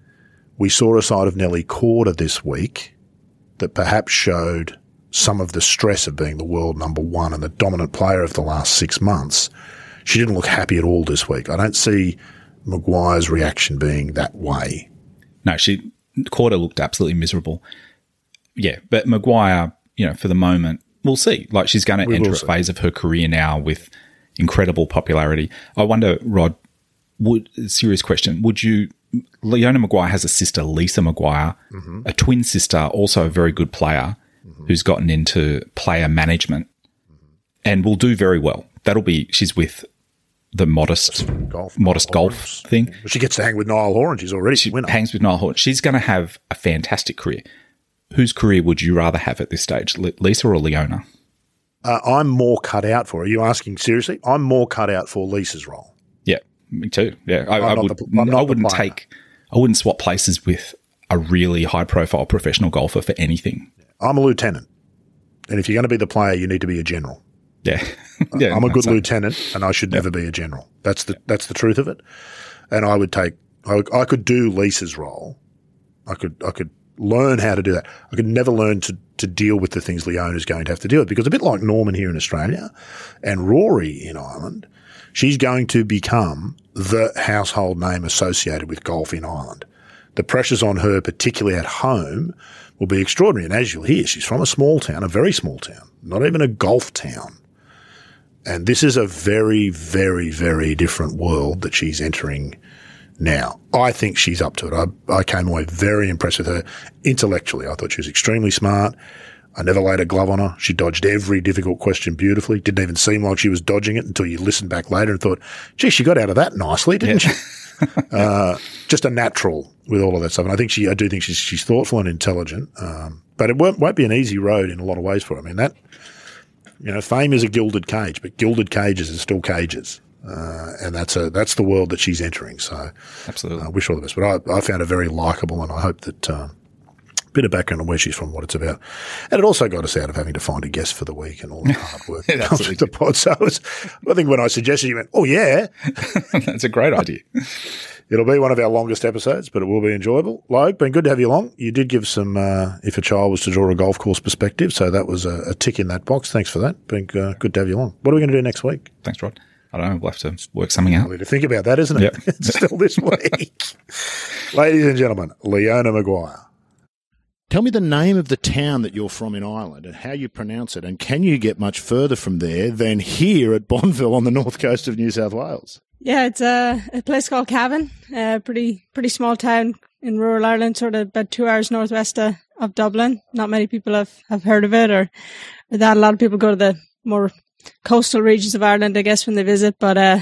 we saw a side of Nelly Korda this week that perhaps showed some of the stress of being the world number one and the dominant player of the last six months. She didn't look happy at all this week. I don't see Maguire's reaction being that way.
No, she Korda looked absolutely miserable. Yeah, but Maguire, you know, for the moment, we'll see. Like she's going to enter a
see.
phase of her career now with incredible popularity. I wonder, Rod, would serious question, would you Leona Maguire has a sister, Lisa Maguire,
Mm-hmm.
a twin sister, also a very good player who's gotten into player management
Mm-hmm.
and will do very well. That'll be she's with the modest
Golf,
modest golf thing.
She gets to hang with Niall Horan. She's already
She
winner.
hangs with Niall Horan. She's going to have a fantastic career. Whose career would you rather have at this stage, Lisa or Leona?
Uh, I'm more cut out for. Are you asking seriously? I'm more cut out for Lisa's role.
Yeah, me too. Yeah, I, I would.
the- not
wouldn't take. I wouldn't swap places with a really high-profile professional golfer for anything.
I'm a lieutenant, and if you're going to be the player, you need to be a general.
Yeah, yeah.
I'm a good lieutenant, and I should never be a general. That's the that's the truth of it. And I would take. I, I could do Lisa's role. I could I could learn how to do that. I could never learn to to deal with the things Leona's going to have to deal with because a bit like Norman here in Australia, and Rory in Ireland, she's going to become the household name associated with golf in Ireland. The pressures on her, particularly at home, will be extraordinary. And as you'll hear, she's from a small town, a very small town, not even a golf town. And this is a very, very, very different world that she's entering now. I think she's up to it. I, I came away very impressed with her intellectually. I thought she was extremely smart. I never laid a glove on her. She dodged every difficult question beautifully. Didn't even seem like she was dodging it until you listened back later and thought, gee, she got out of that nicely, didn't she? uh, just a natural with all of that stuff. And I think she, I do think she's, she's thoughtful and intelligent. Um, but it won't, won't be an easy road in a lot of ways for her. I mean, that, you know, fame is a gilded cage, but gilded cages are still cages. Uh, and that's a, that's the world that she's entering. So
Absolutely.
I wish all the best. But I, I found her very likable and I hope that, uh, bit of background on where she's from, what it's about. And it also got us out of having to find a guest for the week and all the hard work that comes with the pod. So was, I think when I suggested, you went, oh yeah,
That's a great idea.
It'll be one of our longest episodes, but it will be enjoyable. Logue, been good to have you along. You did give some, uh, if a child was to draw a golf course perspective, so that was a, a tick in that box. Thanks for that. Been uh, good to have you along. What are we going to do next week?
Thanks, Rod. I don't know. We'll have to work something out.
To think about that, isn't it?
Yep.
it's still this week. Ladies and gentlemen, Leona Maguire. Tell me the name of the town that you're from in Ireland and how you pronounce it, and can you get much further from there than here at Bonville on the north coast of New South Wales?
Yeah, it's a, a place called Cavan, a pretty pretty small town in rural Ireland, sort of about two hours northwest of, of Dublin. Not many people have, have heard of it or, or that. A lot of people go to the more coastal regions of Ireland, I guess, when they visit. But uh,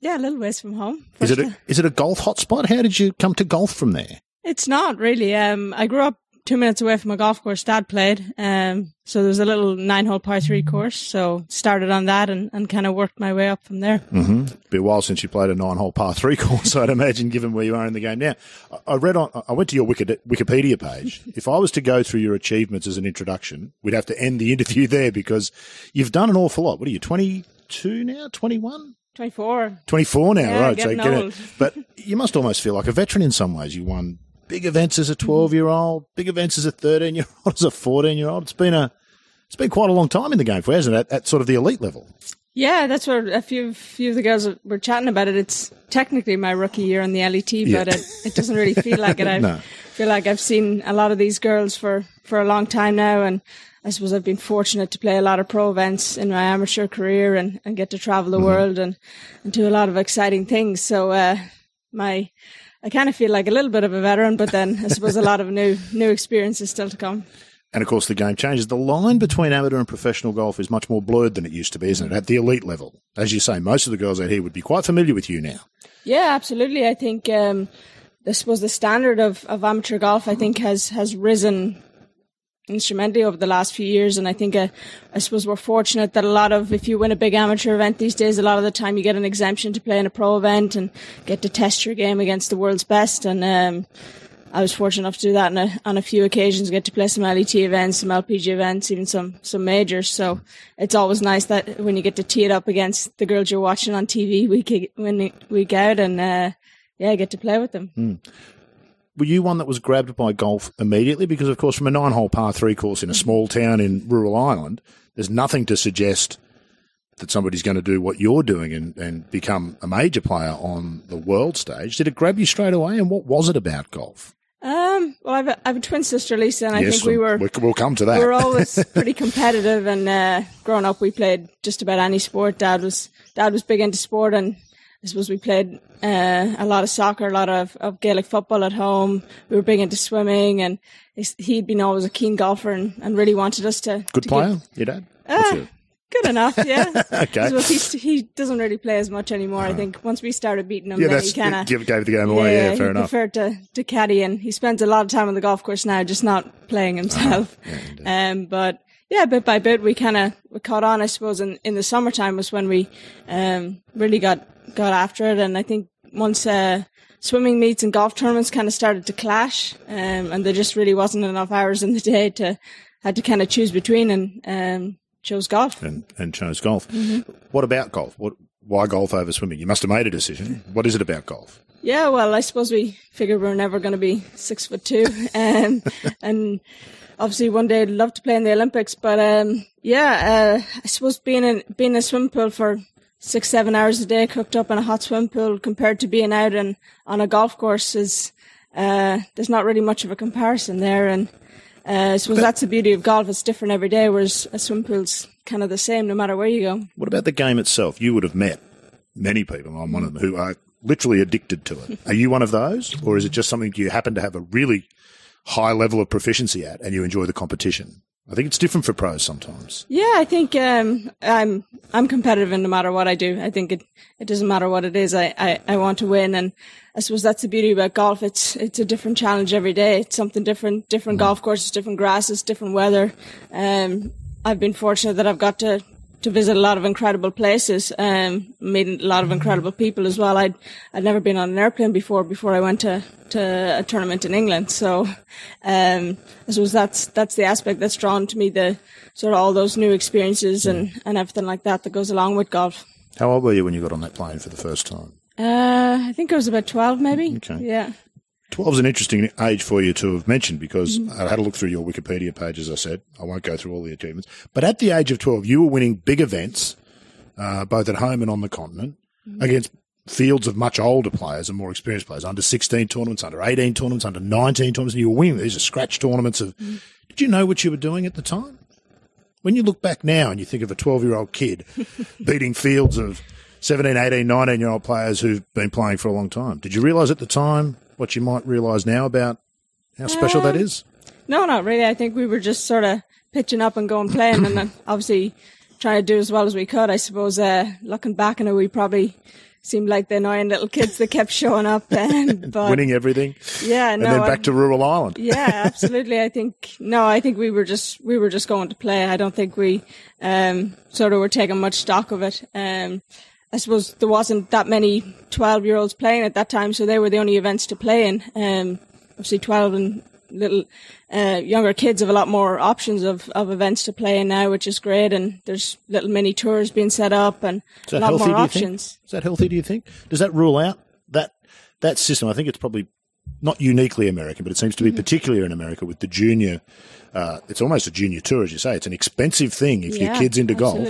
yeah, a little ways from home.
Is it a, is it a golf hotspot? How did you come to golf from there?
It's not really. Um, I grew up two minutes away from a golf course Dad played. Um, so there was a little nine hole par three course. So started on that and, and kind of worked my way up from there.
Mm-hmm. Be a while since you played a nine hole par three course, I'd imagine, given where you are in the game now. I- read on, I went to your Wikipedia page. if I was to go through your achievements as an introduction, we'd have to end the interview there because you've done an awful lot. What are you, 22 now? 21?
24.
24 now,
Yeah,
right? get
old.
But you must almost feel like a veteran in some ways. You won big events as a 12 year old, big events as a 13 year old, as a 14 year old. It's been a, it's been quite a long time in the game for, you, hasn't it? At, at sort of the elite level.
Yeah, that's what a few few of the girls were chatting about it. It's technically my rookie year on the LET,
Yeah.
but it, it doesn't really feel like it. I
No.
feel like I've seen a lot of these girls for, for a long time now, and I suppose I've been fortunate to play a lot of pro events in my amateur career and, and get to travel the world and, and do a lot of exciting things. So uh, my I kind of feel like a little bit of a veteran, but then I suppose a lot of new new experiences still to come.
And of course, the game changes. The line between amateur and professional golf is much more blurred than it used to be, isn't it? At the elite level, as you say, most of the girls out here would be quite familiar with you now.
Yeah, absolutely. I think um, I suppose the standard of, of amateur golf I think has has risen instrumentally over the last few years, and I think uh, I suppose we're fortunate that a lot of if you win a big amateur event these days, a lot of the time you get an exemption to play in a pro event and get to test your game against the world's best. And um, I was fortunate enough to do that on a, on a few occasions, get to play some LET events, some LPG events, even some, some majors. So it's always nice that when you get to tee it up against the girls you're watching on TV week, week out and, uh, yeah, get to play with them.
Were you one that was grabbed by golf immediately? Because, of course, from a nine hole par three course in a small town in rural Ireland, there's nothing to suggest that somebody's going to do what you're doing and, and become a major player on the world stage. Did it grab you straight away? And what was it about golf?
Um, well, I have, a, I have a twin sister, Lisa, and I think we were,
We'll come to that.
we were always pretty competitive and uh, growing up we played just about any sport dad was dad was big into sport and i suppose we played uh, a lot of soccer a lot of, of gaelic football at home we were big into swimming and he'd been always a keen golfer and, and really wanted us to
Good
to
player,
give-
your dad? Your-
good enough yeah
Okay.
Suppose he doesn't really play as much anymore i think once we started beating him
Yeah,
then he kind of
give, gave the game away. Yeah, fair
he
enough.
preferred to, to caddy, and he spends a lot of time on the golf course now, just not playing himself. um, but yeah, bit by bit, we kind of we caught on. I suppose in, in the summertime was when we um, really got got after it, and I think once uh, swimming meets and golf tournaments kind of started to clash, um, and there just really wasn't enough hours in the day to had to kind of choose between, and um, chose golf.
and, and chose golf.
Mm-hmm.
What about golf? What? Why golf over swimming? You must have made a decision. What is it about golf?
Yeah, well, I suppose we figured we are never going to be six foot two, um, and obviously one day I'd love to play in the Olympics. But um, yeah, uh, I suppose being in being in a swim pool for six seven hours a day, cooked up in a hot swim pool, compared to being out and on a golf course is uh, there's not really much of a comparison there, and uh, I suppose that's the beauty of golf. It's different every day, whereas a swim pool's kind of the same no matter where you go.
What about the game itself? You would have met many people. I'm one of them who are literally addicted to it. Are you one of those, or is it just something you happen to have a really high level of proficiency at and you enjoy the competition? I think it's different for pros sometimes.
Yeah, I think um, I'm I'm competitive in no matter what I do. I think it, it doesn't matter what it is. I, I, I want to win, and I suppose that's the beauty about golf. It's it's a different challenge every day. It's something different, different golf courses, different grasses, different weather. Um, I've been fortunate that I've got to to visit a lot of incredible places, um, meet a lot of incredible people as well. I'd I'd never been on an airplane before before I went to, to a tournament in England. So um, I suppose that's that's the aspect that's drawn to me, the sort of all those new experiences and, and everything like that that goes along with golf.
How old were you when you got on that plane for the first time?
Uh, I think I was about twelve, maybe.
Okay.
Yeah.
12 is an interesting age for you to have mentioned because mm. I had a look through your Wikipedia page, as I said. I won't go through all the achievements. But at the age of 12, you were winning big events uh, both at home and on the continent, mm. against fields of much older players and more experienced players, under 16 tournaments, under 18 tournaments, under 19 tournaments, and you were winning. These are scratch tournaments of, mm. did you know what you were doing at the time? When you look back now and you think of a 12 year old kid beating fields of 17, 18, 19 year old players who've been playing for a long time, did you realise at the time what you might realise now about how special that is?
No, not really. I think we were just sort of pitching up and going playing, and then obviously trying to do as well as we could. I suppose uh, looking back on it, we probably seemed like the annoying little kids that kept showing up. And, but
Winning everything
yeah,
and
no,
then back
I'm-
to rural Ireland.
yeah, absolutely. I think no, I think we were just we were just going to play. I don't think we um, sort of were taking much stock of it. Um, I suppose there wasn't that many twelve year olds playing at that time, so they were the only events to play in. Um, obviously, twelve and little uh, younger kids have a lot more options of, of events to play in now, which is great. And there's little mini tours being set up and a lot
healthy?
more options.
Is that healthy? Do you think? Does that rule out that that system? I think it's probably not uniquely American, but it seems to
Mm-hmm.
be particular in America with the junior. Uh, it's almost a junior tour, as you say. It's an expensive thing if your kid's into golf.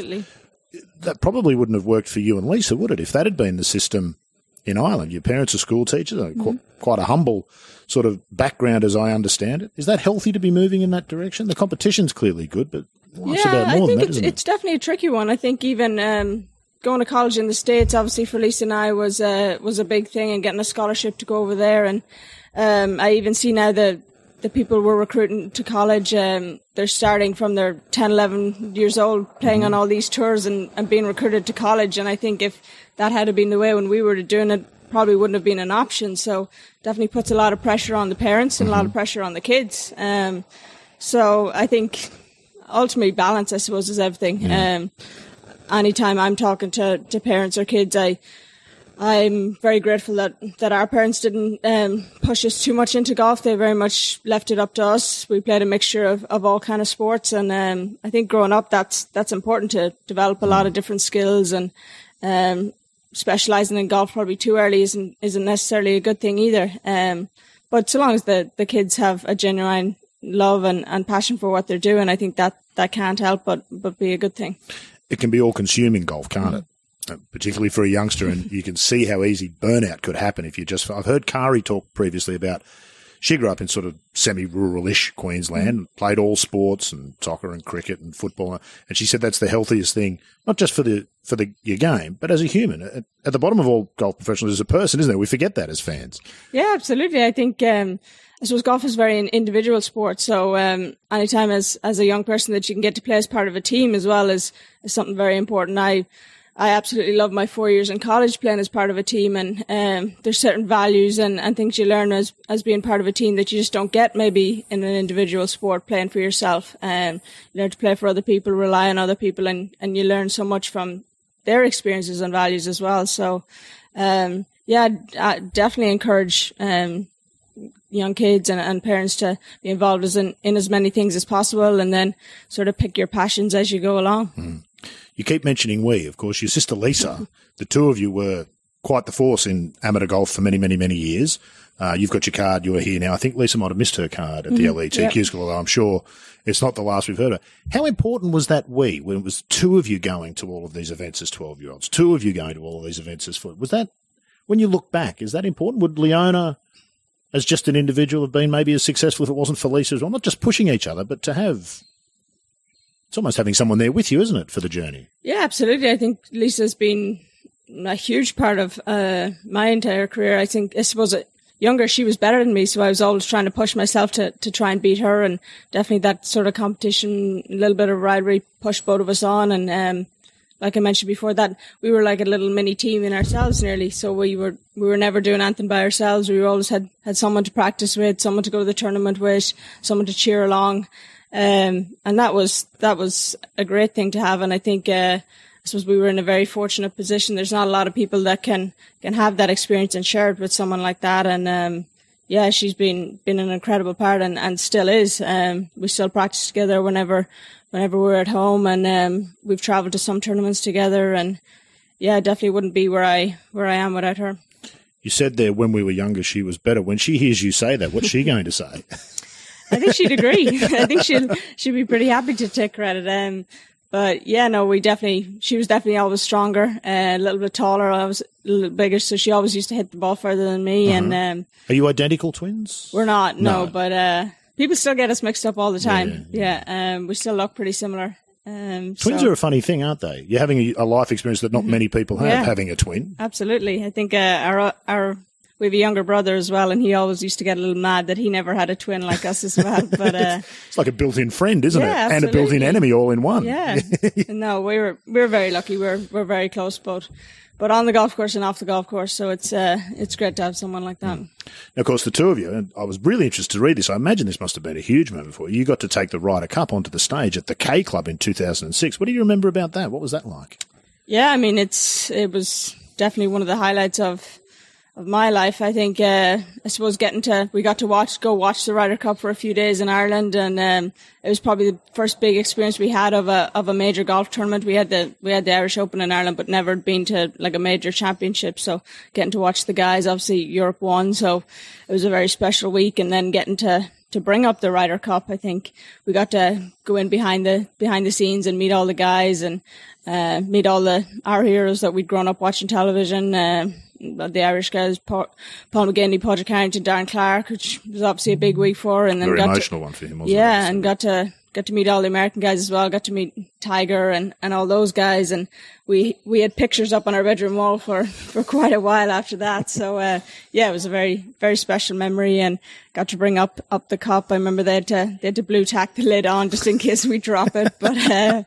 That probably wouldn't have worked for you and Lisa, would it? If that had been the system in Ireland, your parents are school teachers, uh, qu- quite a humble sort of background, as I understand it. Is that healthy to be moving in that direction? The competition's clearly good, but life's about
I
more than
think
that,
it's,
it?
it's definitely a tricky one. I think even um, going to college in the states, obviously for Lisa and I was uh, was a big thing, and getting a scholarship to go over there. And um, I even see now the the people we're recruiting to college, um, they're starting from their 10, 11 years old, playing
Mm-hmm.
on all these tours and, and being recruited to college. And I think if that had been the way when we were doing it, probably wouldn't have been an option. So definitely puts a lot of pressure on the parents and a
Mm-hmm.
lot of pressure on the kids. Um, so I think ultimately balance, I suppose, is everything. Um, anytime I'm talking to, to parents or kids, I, I'm very grateful that, that our parents didn't um, push us too much into golf. They very much left it up to us. We played a mixture of, of all kind of sports, and um, I think growing up, that's that's important to develop a lot of different skills. And um, specializing in golf probably too early isn't isn't necessarily a good thing either. Um, but so long as the, the kids have a genuine love and, and passion for what they're doing, I think that, that can't help but but be a good thing.
it can be all consuming golf, can't it? Uh, Particularly for a youngster, and you can see how easy burnout could happen if you just. I've heard Karrie talk previously about she grew up in sort of semi-rural-ish Queensland, played all sports and soccer and cricket and football, and she said that's the healthiest thing, not just for the for the your game, but as a human. At, at the bottom of all golf professionals is a person, isn't there? We forget that as fans.
Yeah, absolutely. I think um, I suppose golf is very an individual sport. So um, anytime as as a young person that you can get to play as part of a team as well is, is something very important. I I absolutely love my four years in college playing as part of a team, and um, there's certain values and, and things you learn as as being part of a team that you just don't get maybe in an individual sport playing for yourself. Um, learn to play for other people, rely on other people, and and you learn so much from their experiences and values as well. So, um, yeah, I definitely encourage um, young kids and, and parents to be involved as in, in as many things as possible, and then sort of pick your passions as you go along.
You keep mentioning we, of course. Your sister Lisa, the two of you were quite the force in amateur golf for many, many, many years. Uh, you've got your card. You're here now. I think Lisa might have missed her card at the LETQ
yep.
school, although I'm sure it's not the last we've heard of. How important was that we when it was two of you going to all of these events as 12 year olds, two of you going to all of these events as foot? Was that, when you look back, is that important? Would Leona, as just an individual, have been maybe as successful if it wasn't for Lisa as well? Not just pushing each other, but to have, it's almost having someone there with you, isn't it, for the journey?
Yeah, absolutely. I think Lisa's been a huge part of uh, my entire career. I think, I suppose, uh, younger she was better than me, so I was always trying to push myself to to try and beat her, and definitely that sort of competition, a little bit of rivalry, pushed both of us on, and um, like I mentioned before, that we were like a little mini team in ourselves nearly. So we were we were never doing anything by ourselves. We always had had someone to practice with, someone to go to the tournament with, someone to cheer along. Um, and that was, that was a great thing to have. And I think, uh, I suppose we were in a very fortunate position. There's not a lot of people that can, can have that experience and share it with someone like that. And, um, yeah, she's been, been an incredible part and, and still is. Um, we still practice together whenever, whenever we're at home and, um, we've traveled to some tournaments together and yeah, definitely wouldn't be where I, where I am without her.
You said there when we were younger she was better. When she hears you say that, what's she going to say?
I think she'd agree. I think she'd she'll be pretty happy to take credit. Um, but yeah, no, we definitely, she was definitely always stronger, uh, a little bit taller. I was a little bigger, so she always used to hit the ball further than me.
Uh-huh.
And, um,
Are you identical twins?
we're not, no,
No.
but, uh, people still get us mixed up all the time. Yeah. um, we still look pretty similar. Um,
Twins
so-
are a funny thing, aren't they? You're having a, a life experience that not many people have,
Mm-hmm. Yeah.
having a twin.
Absolutely. I think uh, our our we have a younger brother as well, and he always used to get a little mad that he never had a twin like us as well. But uh,
It's like a built-in friend, isn't
Yeah,
it? And a built-in enemy all in one.
yeah, no, we were we were very lucky. We're we're very close, both, but on the golf course and off the golf course. So it's uh it's great to have someone like that.
Now, of course, the two of you, and I was really interested to read this. I imagine this must have been a huge moment for you. You got to take the Ryder Cup onto the stage at the K Club in 2006. What do you remember about that? What was that like?
Yeah, I mean it's it was definitely one of the highlights of of my life. I think uh, I suppose getting to we got to watch go watch the Ryder Cup for a few days in Ireland, and um, it was probably the first big experience we had of a of a major golf tournament. We had the we had the Irish Open in Ireland, but never been to like a major championship. So getting to watch the guys, obviously Europe won, so it was a very special week, and then getting to to bring up the Ryder Cup. I think we got to go in behind the behind the scenes and meet all the guys and uh, meet all the our heroes that we'd grown up watching television. Uh, the Irish guys, Paul, Paul McGinley, Padraig Harrington, Darren Clarke, which was obviously a big week for, her, and then
Very
got
emotional one for him, wasn't
yeah,
it?
and got to got to meet all the American guys as well. Got to meet Tiger and, and all those guys, and we we had pictures up on our bedroom wall for, for quite a while after that. So uh, yeah, it was a very very special memory, and got to bring up up the cup. I remember they had to they had to blue tack the lid on just in case we drop it. But uh,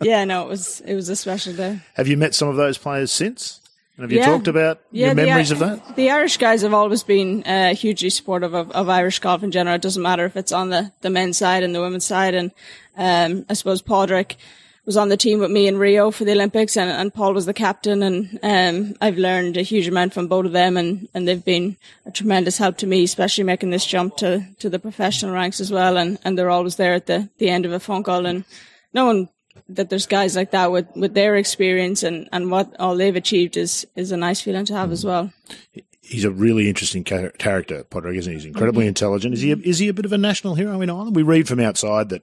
yeah, no, it was it was a special day.
Have you met some of those players since? And have you
Yeah.
talked about your
the-
memories of that?
The Irish guys have always been uh, hugely supportive of, of Irish golf in general. It doesn't matter if it's on the, the men's side and the women's side. And um, I suppose Padraig was on the team with me in Rio for the Olympics, and, and Paul was the captain. And um, I've learned a huge amount from both of them, and, and they've been a tremendous help to me, especially making this jump to, to the professional ranks as well. And, and they're always there at the, the end of a phone call. And no one that there's guys like that with, with their experience and, and what all they've achieved is, is a nice feeling to have as well.
He's a really interesting char- character, Potter, isn't he? He's incredibly
Mm-hmm.
intelligent. Is he? A, is he a bit of a national hero in Ireland? We read from outside that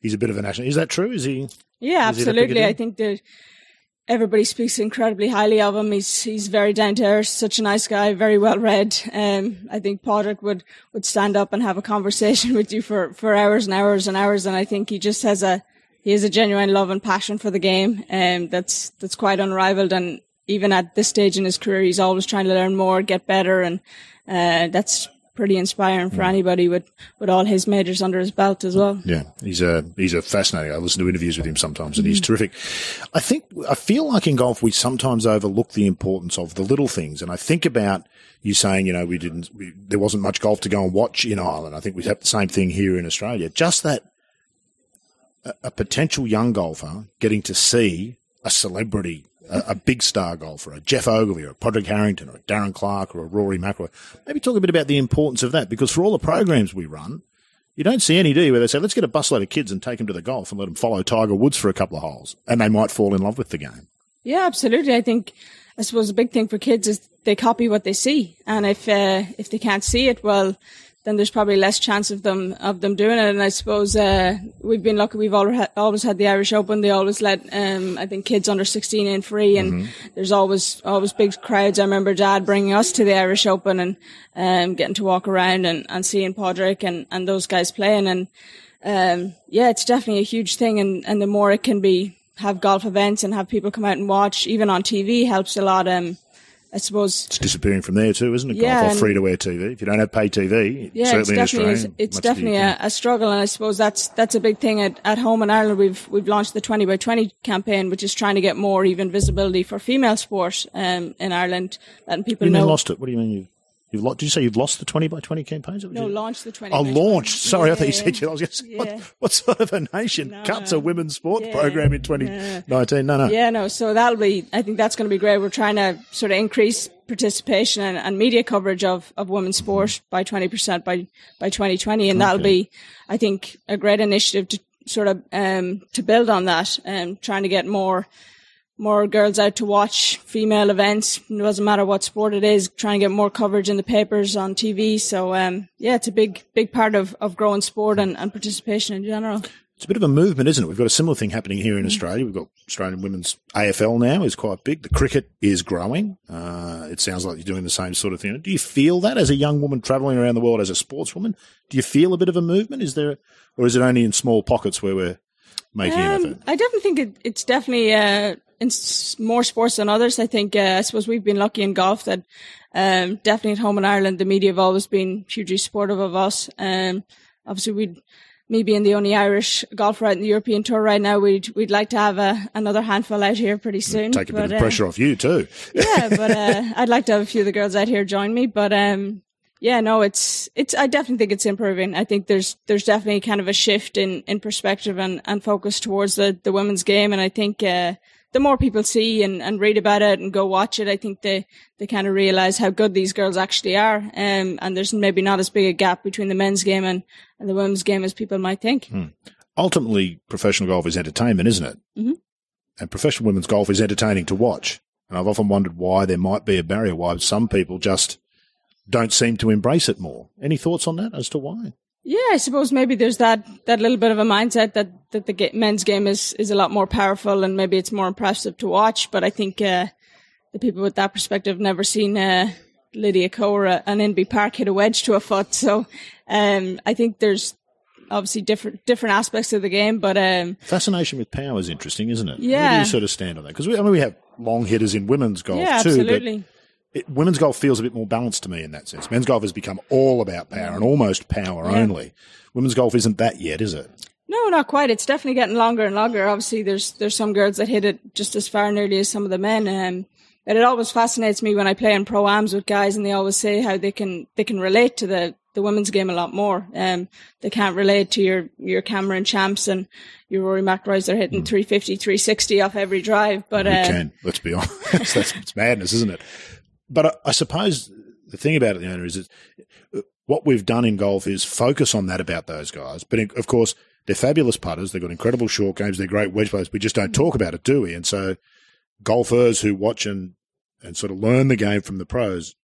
he's a bit of a national. Is that true? Is he?
Yeah,
Is he that big a
absolutely.
deal?
I think that everybody speaks incredibly highly of him. He's he's very down to earth, such a nice guy, very well read. Um, I think Padraig would would stand up and have a conversation with you for for hours and hours and hours. And I think he just has a he has a genuine love and passion for the game, um, that's that's quite unrivaled. And even at this stage in his career, he's always trying to learn more, get better, and uh, that's pretty inspiring for anybody with with all his majors under his belt as well.
Yeah, he's a he's a fascinating. I listen to interviews with him sometimes, and he's terrific. I think I feel like in golf we sometimes overlook the importance of the little things, and I think about you saying, you know, we didn't, we, there wasn't much golf to go and watch in Ireland. I think we have the same thing here in Australia. Just that a, potential young golfer getting to see a celebrity. A, a big star golfer, a Geoff Ogilvy or a Padraig Harrington or a Darren Clarke or a Rory McIlroy. Maybe talk a bit about the importance of that because for all the programs we run, you don't see any, do you, where they say, let's get a busload of kids and take them to the golf and let them follow Tiger Woods for a couple of holes. And they might fall in love with the game.
Yeah, absolutely. I think, I suppose a big thing for kids is they copy what they see. And if, uh, if they can't see it, well, then there's probably less chance of them, of them doing it. And I suppose, uh, we've been lucky. We've always had, always had the Irish Open. They always let, um, I think kids under 16 in free and there's always, always big crowds. I remember dad bringing us to the Irish Open and, um, getting to walk around and, and seeing Padraig and, and those guys playing. And, um, yeah, it's definitely a huge thing. And, and the more it can be, have golf events and have people come out and watch, even on TV helps a lot. Um, I suppose.
It's disappearing from there too, isn't it?
Yeah,
golf or free to air TV. If you don't have pay TV,
Yeah, it's
certainly in
definitely
Australia,
it's
much do you
definitely a, a struggle, and I suppose that's that's a big thing at, at home in Ireland. We've we've launched the twenty by twenty campaign, which is trying to get more even visibility for female sport um, in Ireland, letting people
you
know.
lost it? What do you mean you? You've lost, did you say you've lost the 20 by 20 campaigns?
No,
you-
launched the twenty.
Oh,
by 20.
launched. Sorry, I thought you said you. I was going to say,
Yeah.
what, what sort of a nation cuts a women's sports
Yeah.
program in 2019? No, no.
Yeah, no. So that'll be. I think that's going to be great. We're trying to sort of increase participation and, and media coverage of, of women's sport by twenty percent by by twenty twenty, and that'll be, I think, a great initiative to sort of um to build on that and trying to get more more girls out to watch female events. It doesn't matter what sport it is, trying to get more coverage in the papers on TV. So, um, yeah, it's a big, big part of, of growing sport and, and participation in general.
It's a bit of a movement, isn't it? We've got a similar thing happening here in Australia. We've got Australian women's AFL now is quite big. The cricket is growing. Uh, it sounds like you're doing the same sort of thing. Do you feel that as a young woman traveling around the world as a sportswoman? Do you feel a bit of a movement? Is there, or is it only in small pockets where we're making um, an effort?
I definitely think it, it's definitely uh, in more sports than others. I think uh, I suppose we've been lucky in golf that um, definitely at home in Ireland, the media have always been hugely supportive of us. Um, obviously, we'd me being the only Irish golfer out in the European Tour right now, we'd we'd like to have a, another handful out here pretty soon.
Take a but, bit of uh, pressure off you too.
yeah, but uh, I'd like to have a few of the girls out here join me. But um, yeah, no, it's it's. I definitely think it's improving. I think there's there's definitely kind of a shift in in perspective and and focus towards the the women's game, and I think. Uh, the more people see and, and read about it and go watch it, I think they, they kind of realize how good these girls actually are. Um, and there's maybe not as big a gap between the men's game and, and the women's game as people might think.
Hmm. Ultimately, professional golf is entertainment, isn't it?
Mm-hmm.
And professional women's golf is entertaining to watch. And I've often wondered why there might be a barrier, why some people just don't seem to embrace it more. Any thoughts on that as to why?
Yeah, I suppose maybe there's that, that little bit of a mindset that, that the men's game is, is a lot more powerful and maybe it's more impressive to watch. But I think, uh, the people with that perspective have never seen, uh, Lydia Ko or an Inbee Park hit a wedge to a foot. So, um, I think there's obviously different, different aspects of the game, but, um,
fascination with power is interesting, isn't it?
Yeah.
Where do you sort of stand on that? Because I mean, we have long hitters in women's golf
yeah,
too.
Absolutely
it, women's golf feels a bit more balanced to me in that sense. Men's golf has become all about power and almost power yeah. only. Women's golf isn't that yet, is it?
No, not quite. It's definitely getting longer and longer. Obviously, there's there's some girls that hit it just as far nearly as some of the men. Um, but it always fascinates me when I play in pro ams with guys, and they always say how they can they can relate to the the women's game a lot more. Um, they can't relate to your your Cameron Champs and your Rory McIlroys. They're hitting mm. 350, 360 off every drive. But
we
uh,
can. Let's be honest. that's it's madness, isn't it? But I, I, suppose the thing about it, the owner, is that uh, what we've done in golf is focus on that about those guys. But of course, they're fabulous putters. They've got incredible short games. They're great wedge players. We just don't talk about it, do we? And so golfers who watch and, and sort of learn the game from the pros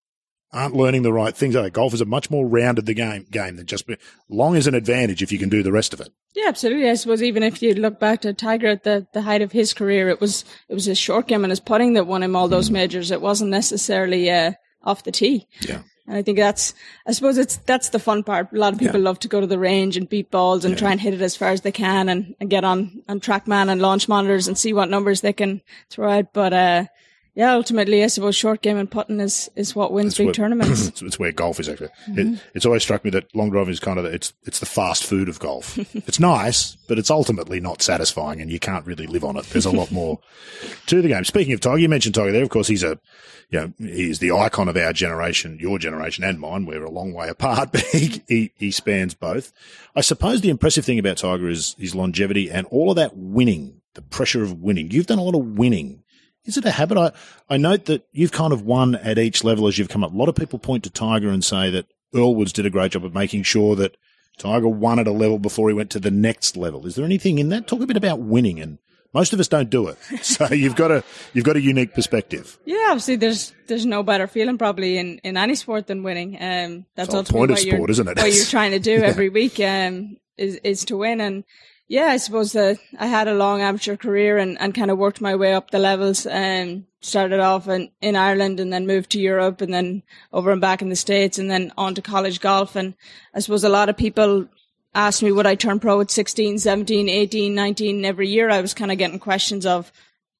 aren't learning the right things. Golf is a much more rounded the game game than just long is an advantage if you can do the rest of it.
Yeah, absolutely. I suppose even if you look back to Tiger at the, the height of his career, it was it was his short game and his putting that won him all those mm. majors. It wasn't necessarily uh, off the tee.
Yeah.
And I think that's, I suppose it's, that's the fun part. A lot of people yeah. love to go to the range and beat balls and yeah. try and hit it as far as they can and, and get on, on TrackMan and launch monitors and see what numbers they can throw out. But, uh, yeah, ultimately, I suppose short game and putting is, is what wins big tournaments.
it's, it's, where golf is actually. Mm-hmm. It, it's always struck me that long driving is kind of the, it's it's the fast food of golf. it's nice, but it's ultimately not satisfying, and you can't really live on it. There's a lot more to the game. Speaking of Tiger, you mentioned Tiger there. Of course, he's a you know he's the icon of our generation, your generation, and mine. We're a long way apart, but he, he he spans both. I suppose the impressive thing about Tiger is his longevity and all of that winning, the pressure of winning. You've done a lot of winning is it a habit? I, I note that you've kind of won at each level as you've come up. A lot of people point to Tiger and say that Earl Woods did a great job of making sure that Tiger won at a level before he went to the next level. Is there anything in that? Talk a bit about winning and most of us don't do it. So you've got a you've got a unique perspective.
Yeah, obviously there's there's no better feeling probably in, in any sport than winning. Um that's
ultimately point of
what,
sport, isn't it?
what you're trying to do yeah. every week um is is to win and yeah, I suppose that I had a long amateur career and, and kind of worked my way up the levels and started off in, in Ireland and then moved to Europe and then over and back in the States and then on to college golf. And I suppose a lot of people asked me would I turn pro at 16, 17, 18, 19 every year. I was kind of getting questions of,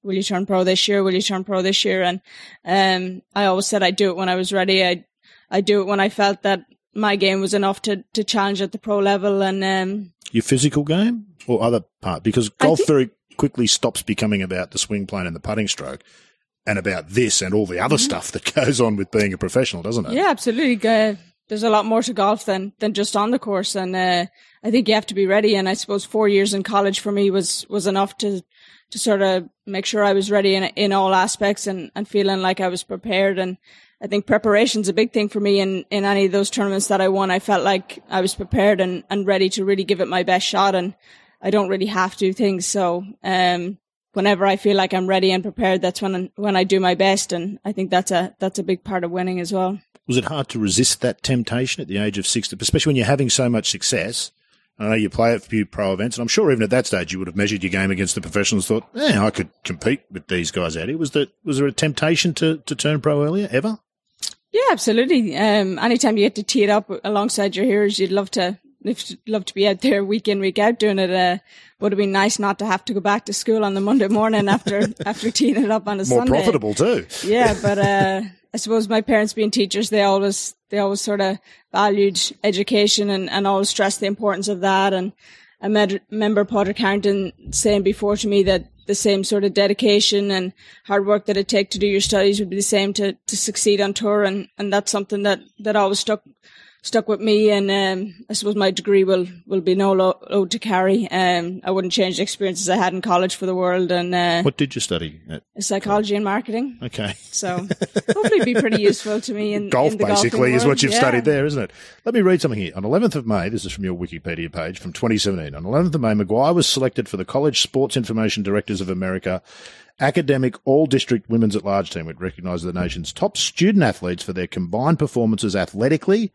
will you turn pro this year? Will you turn pro this year? And, um, I always said I'd do it when I was ready. I, I'd do it when I felt that my game was enough to, to challenge at the pro level and, um,
your physical game or other part? Because golf think- very quickly stops becoming about the swing plane and the putting stroke and about this and all the other mm-hmm. stuff that goes on with being a professional, doesn't it?
Yeah, absolutely. Uh, there's a lot more to golf than than just on the course, and uh, I think you have to be ready. And I suppose four years in college for me was was enough to to sort of make sure I was ready in in all aspects and and feeling like I was prepared. And I think preparation's a big thing for me in, in any of those tournaments that I won. I felt like I was prepared and, and ready to really give it my best shot and I don't really have to things. So, um, whenever I feel like I'm ready and prepared, that's when when I do my best, and I think that's a that's a big part of winning as well.
Was it hard to resist that temptation at the age of sixty, especially when you're having so much success? I know you play at a few pro events, and I'm sure even at that stage you would have measured your game against the professionals. Thought, yeah, I could compete with these guys out here. Was that was there a temptation to to turn pro earlier ever?
Yeah, absolutely. Um, anytime you get to tee it up alongside your heroes, you'd love to love to be out there week in week out doing it. Uh, would have been nice not to have to go back to school on the Monday morning after after teeing it up on a
More
Sunday.
More profitable too.
Yeah, but uh, I suppose my parents being teachers, they always they always sort of valued education and, and always stressed the importance of that. And I med- remember Padraig Harrington saying before to me that the same sort of dedication and hard work that it take to do your studies would be the same to, to succeed on tour. And, and that's something that, that always stuck stuck with me, and um, I suppose my degree will will be no load to carry. Um, I wouldn't change the experiences I had in college for the world. And uh,
what did you study? At
psychology and marketing.
Okay,
so hopefully be pretty useful to me in
golf.
In
basically, is what you've
yeah.
studied there, isn't it? Let me read something here. On 11th of May, this is from your Wikipedia page from 2017. On 11th of May, Maguire was selected for the College Sports Information Directors of America academic all district women's at large team, which recognises the nation's top student athletes for their combined performances athletically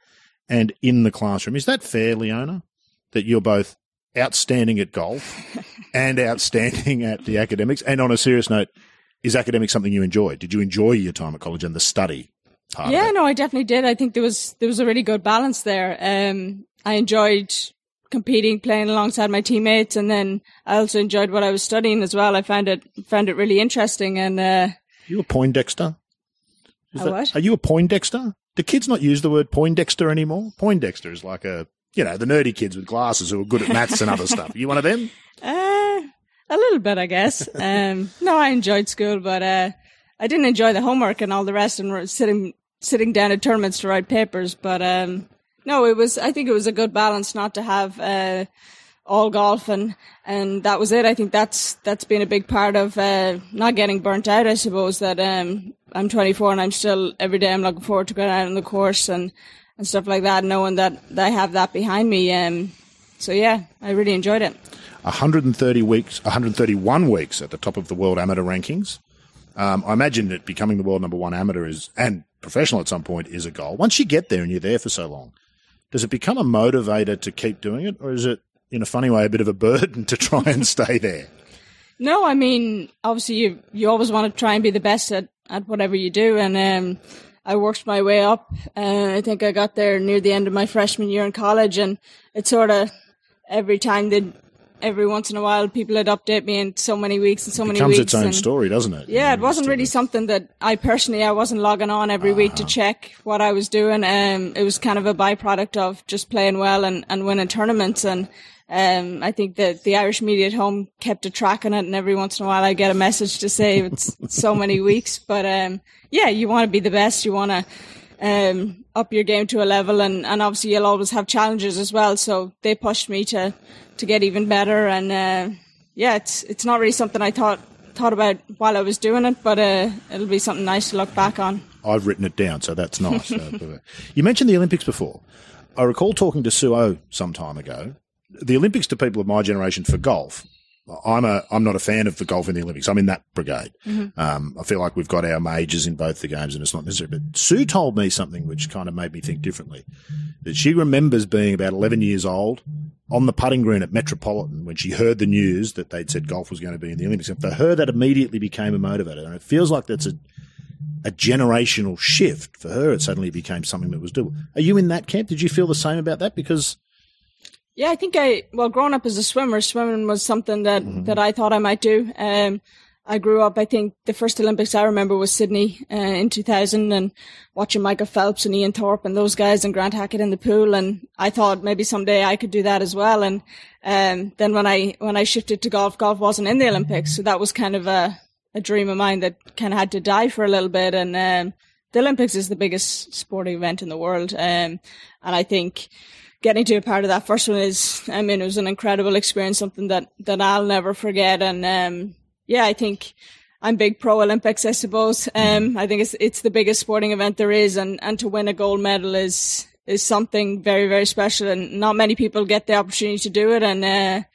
and in the classroom. Is that fair, Leona? That you're both outstanding at golf and outstanding at the academics? And on a serious note, is academics something you enjoyed? Did you enjoy your time at college and the study part?
Yeah, no, I definitely did. I think there was there was a really good balance there. Um, I enjoyed competing, playing alongside my teammates, and then I also enjoyed what I was studying as well. I found it found it really interesting. And uh,
you a Poindexter?
Is a that, what?
Are you a Poindexter? Do kids not use the word Poindexter anymore? Poindexter is like a, you know, the nerdy kids with glasses who are good at maths and other stuff. Are you one of them?
Uh, a little bit, I guess. Um, no, I enjoyed school, but uh, I didn't enjoy the homework and all the rest and sitting sitting down at tournaments to write papers. But um, no, it was. I think it was a good balance not to have uh, all golf and and that was it. I think that's that's been a big part of uh, not getting burnt out. I suppose that um, I'm 24 and I'm still every day I'm looking forward to going out on the course and and stuff like that, knowing that, that I have that behind me. Um, so yeah, I really enjoyed it.
130 weeks, 131 weeks at the top of the world amateur rankings. Um, I imagine that becoming the world number one amateur is and professional at some point is a goal. Once you get there and you're there for so long, does it become a motivator to keep doing it, or is it in a funny way a bit of a burden to try and stay there?
No, I mean obviously you you always want to try and be the best at, at whatever you do, and um, I worked my way up. Uh, I think I got there near the end of my freshman year in college, and it sort of every time that every once in a while people would update me in so many weeks and so
it
many
becomes
weeks.
its own
and,
story, doesn't it?
Yeah, it wasn't really something that I personally I wasn't logging on every uh-huh. week to check what I was doing. Um, it was kind of a byproduct of just playing well and, and winning tournaments and. Um, I think that the Irish media at home kept a track on it, and every once in a while I get a message to say it's, so many weeks. But um, yeah, you want to be the best. You want to um, up your game to a level, and, and obviously you'll always have challenges as well. So they pushed me to to get even better, and uh, yeah, it's it's not really something I thought thought about while I was doing it, but uh, it'll be something nice to look back on.
I've written it down, so that's nice. uh, you mentioned the Olympics before. I recall talking to Sue O some time ago the Olympics to people of my generation for golf. I'm a I'm not a fan of the golf in the Olympics. I'm in that brigade. Mm-hmm. Um, I feel like we've got our majors in both the games, and it's not necessary. But Su told me something which kind of made me think differently. That she remembers being about 11 years old on the putting green at Metropolitan when she heard the news that they'd said golf was going to be in the Olympics. And for her, that immediately became a motivator, and it feels like that's a a generational shift for her. It suddenly became something that was doable. Are you in that camp? Did you feel the same about that? Because
yeah, I think I, well, growing up as a swimmer, swimming was something that, mm-hmm. that I thought I might do. Um, I grew up, I think the first Olympics I remember was Sydney, uh, in 2000 and watching Michael Phelps and Ian Thorpe and those guys and Grant Hackett in the pool. And I thought maybe someday I could do that as well. And, um, then when I, when I shifted to golf, golf wasn't in the Olympics. So that was kind of a, a dream of mine that kind of had to die for a little bit. And, um, the Olympics is the biggest sporting event in the world. Um, and I think, getting to a part of that first one is, I mean, it was an incredible experience, something that, that I'll never forget. And, um, yeah, I think I'm big pro Olympics, I suppose. Um, I think it's, it's the biggest sporting event there is. And, and to win a gold medal is, is something very, very special. And not many people get the opportunity to do it. And, uh,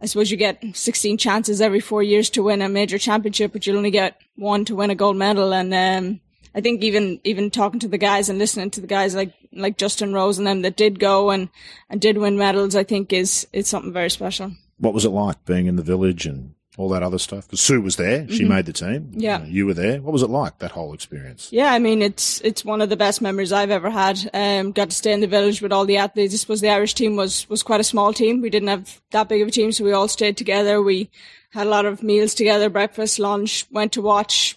I suppose you get 16 chances every four years to win a major championship, but you'll only get one to win a gold medal. And, um, I think even, even talking to the guys and listening to the guys like, like Justin Rose and them that did go and, and did win medals, I think is, is something very special.
What was it like being in the village and all that other stuff? Because Su was there; she mm-hmm. made the team.
Yeah,
you, were there. What was it like that whole experience?
Yeah, I mean, it's it's one of the best memories I've ever had. Um, got to stay in the village with all the athletes. I suppose the Irish team was was quite a small team. We didn't have that big of a team, so we all stayed together. We had a lot of meals together, breakfast, lunch. Went to watch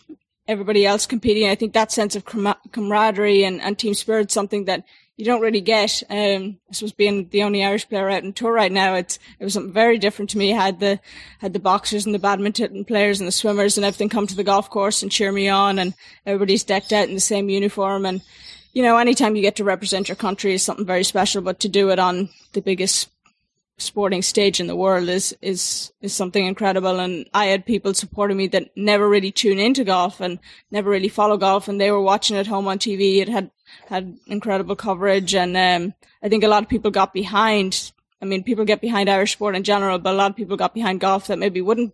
everybody else competing. I think that sense of camaraderie and, and team spirit, something that you don't really get. Um, I suppose being the only Irish player out on tour right now, it's it was something very different to me. I had the had the boxers and the badminton players and the swimmers and everything come to the golf course and cheer me on, and everybody's decked out in the same uniform. And you know, anytime you get to represent your country is something very special. But to do it on the biggest sporting stage in the world is is is something incredible. And I had people supporting me that never really tune into golf and never really follow golf and they were watching it home on TV it had had incredible coverage. And um, I think a lot of people got behind I mean people get behind Irish sport in general but a lot of people got behind golf that maybe wouldn't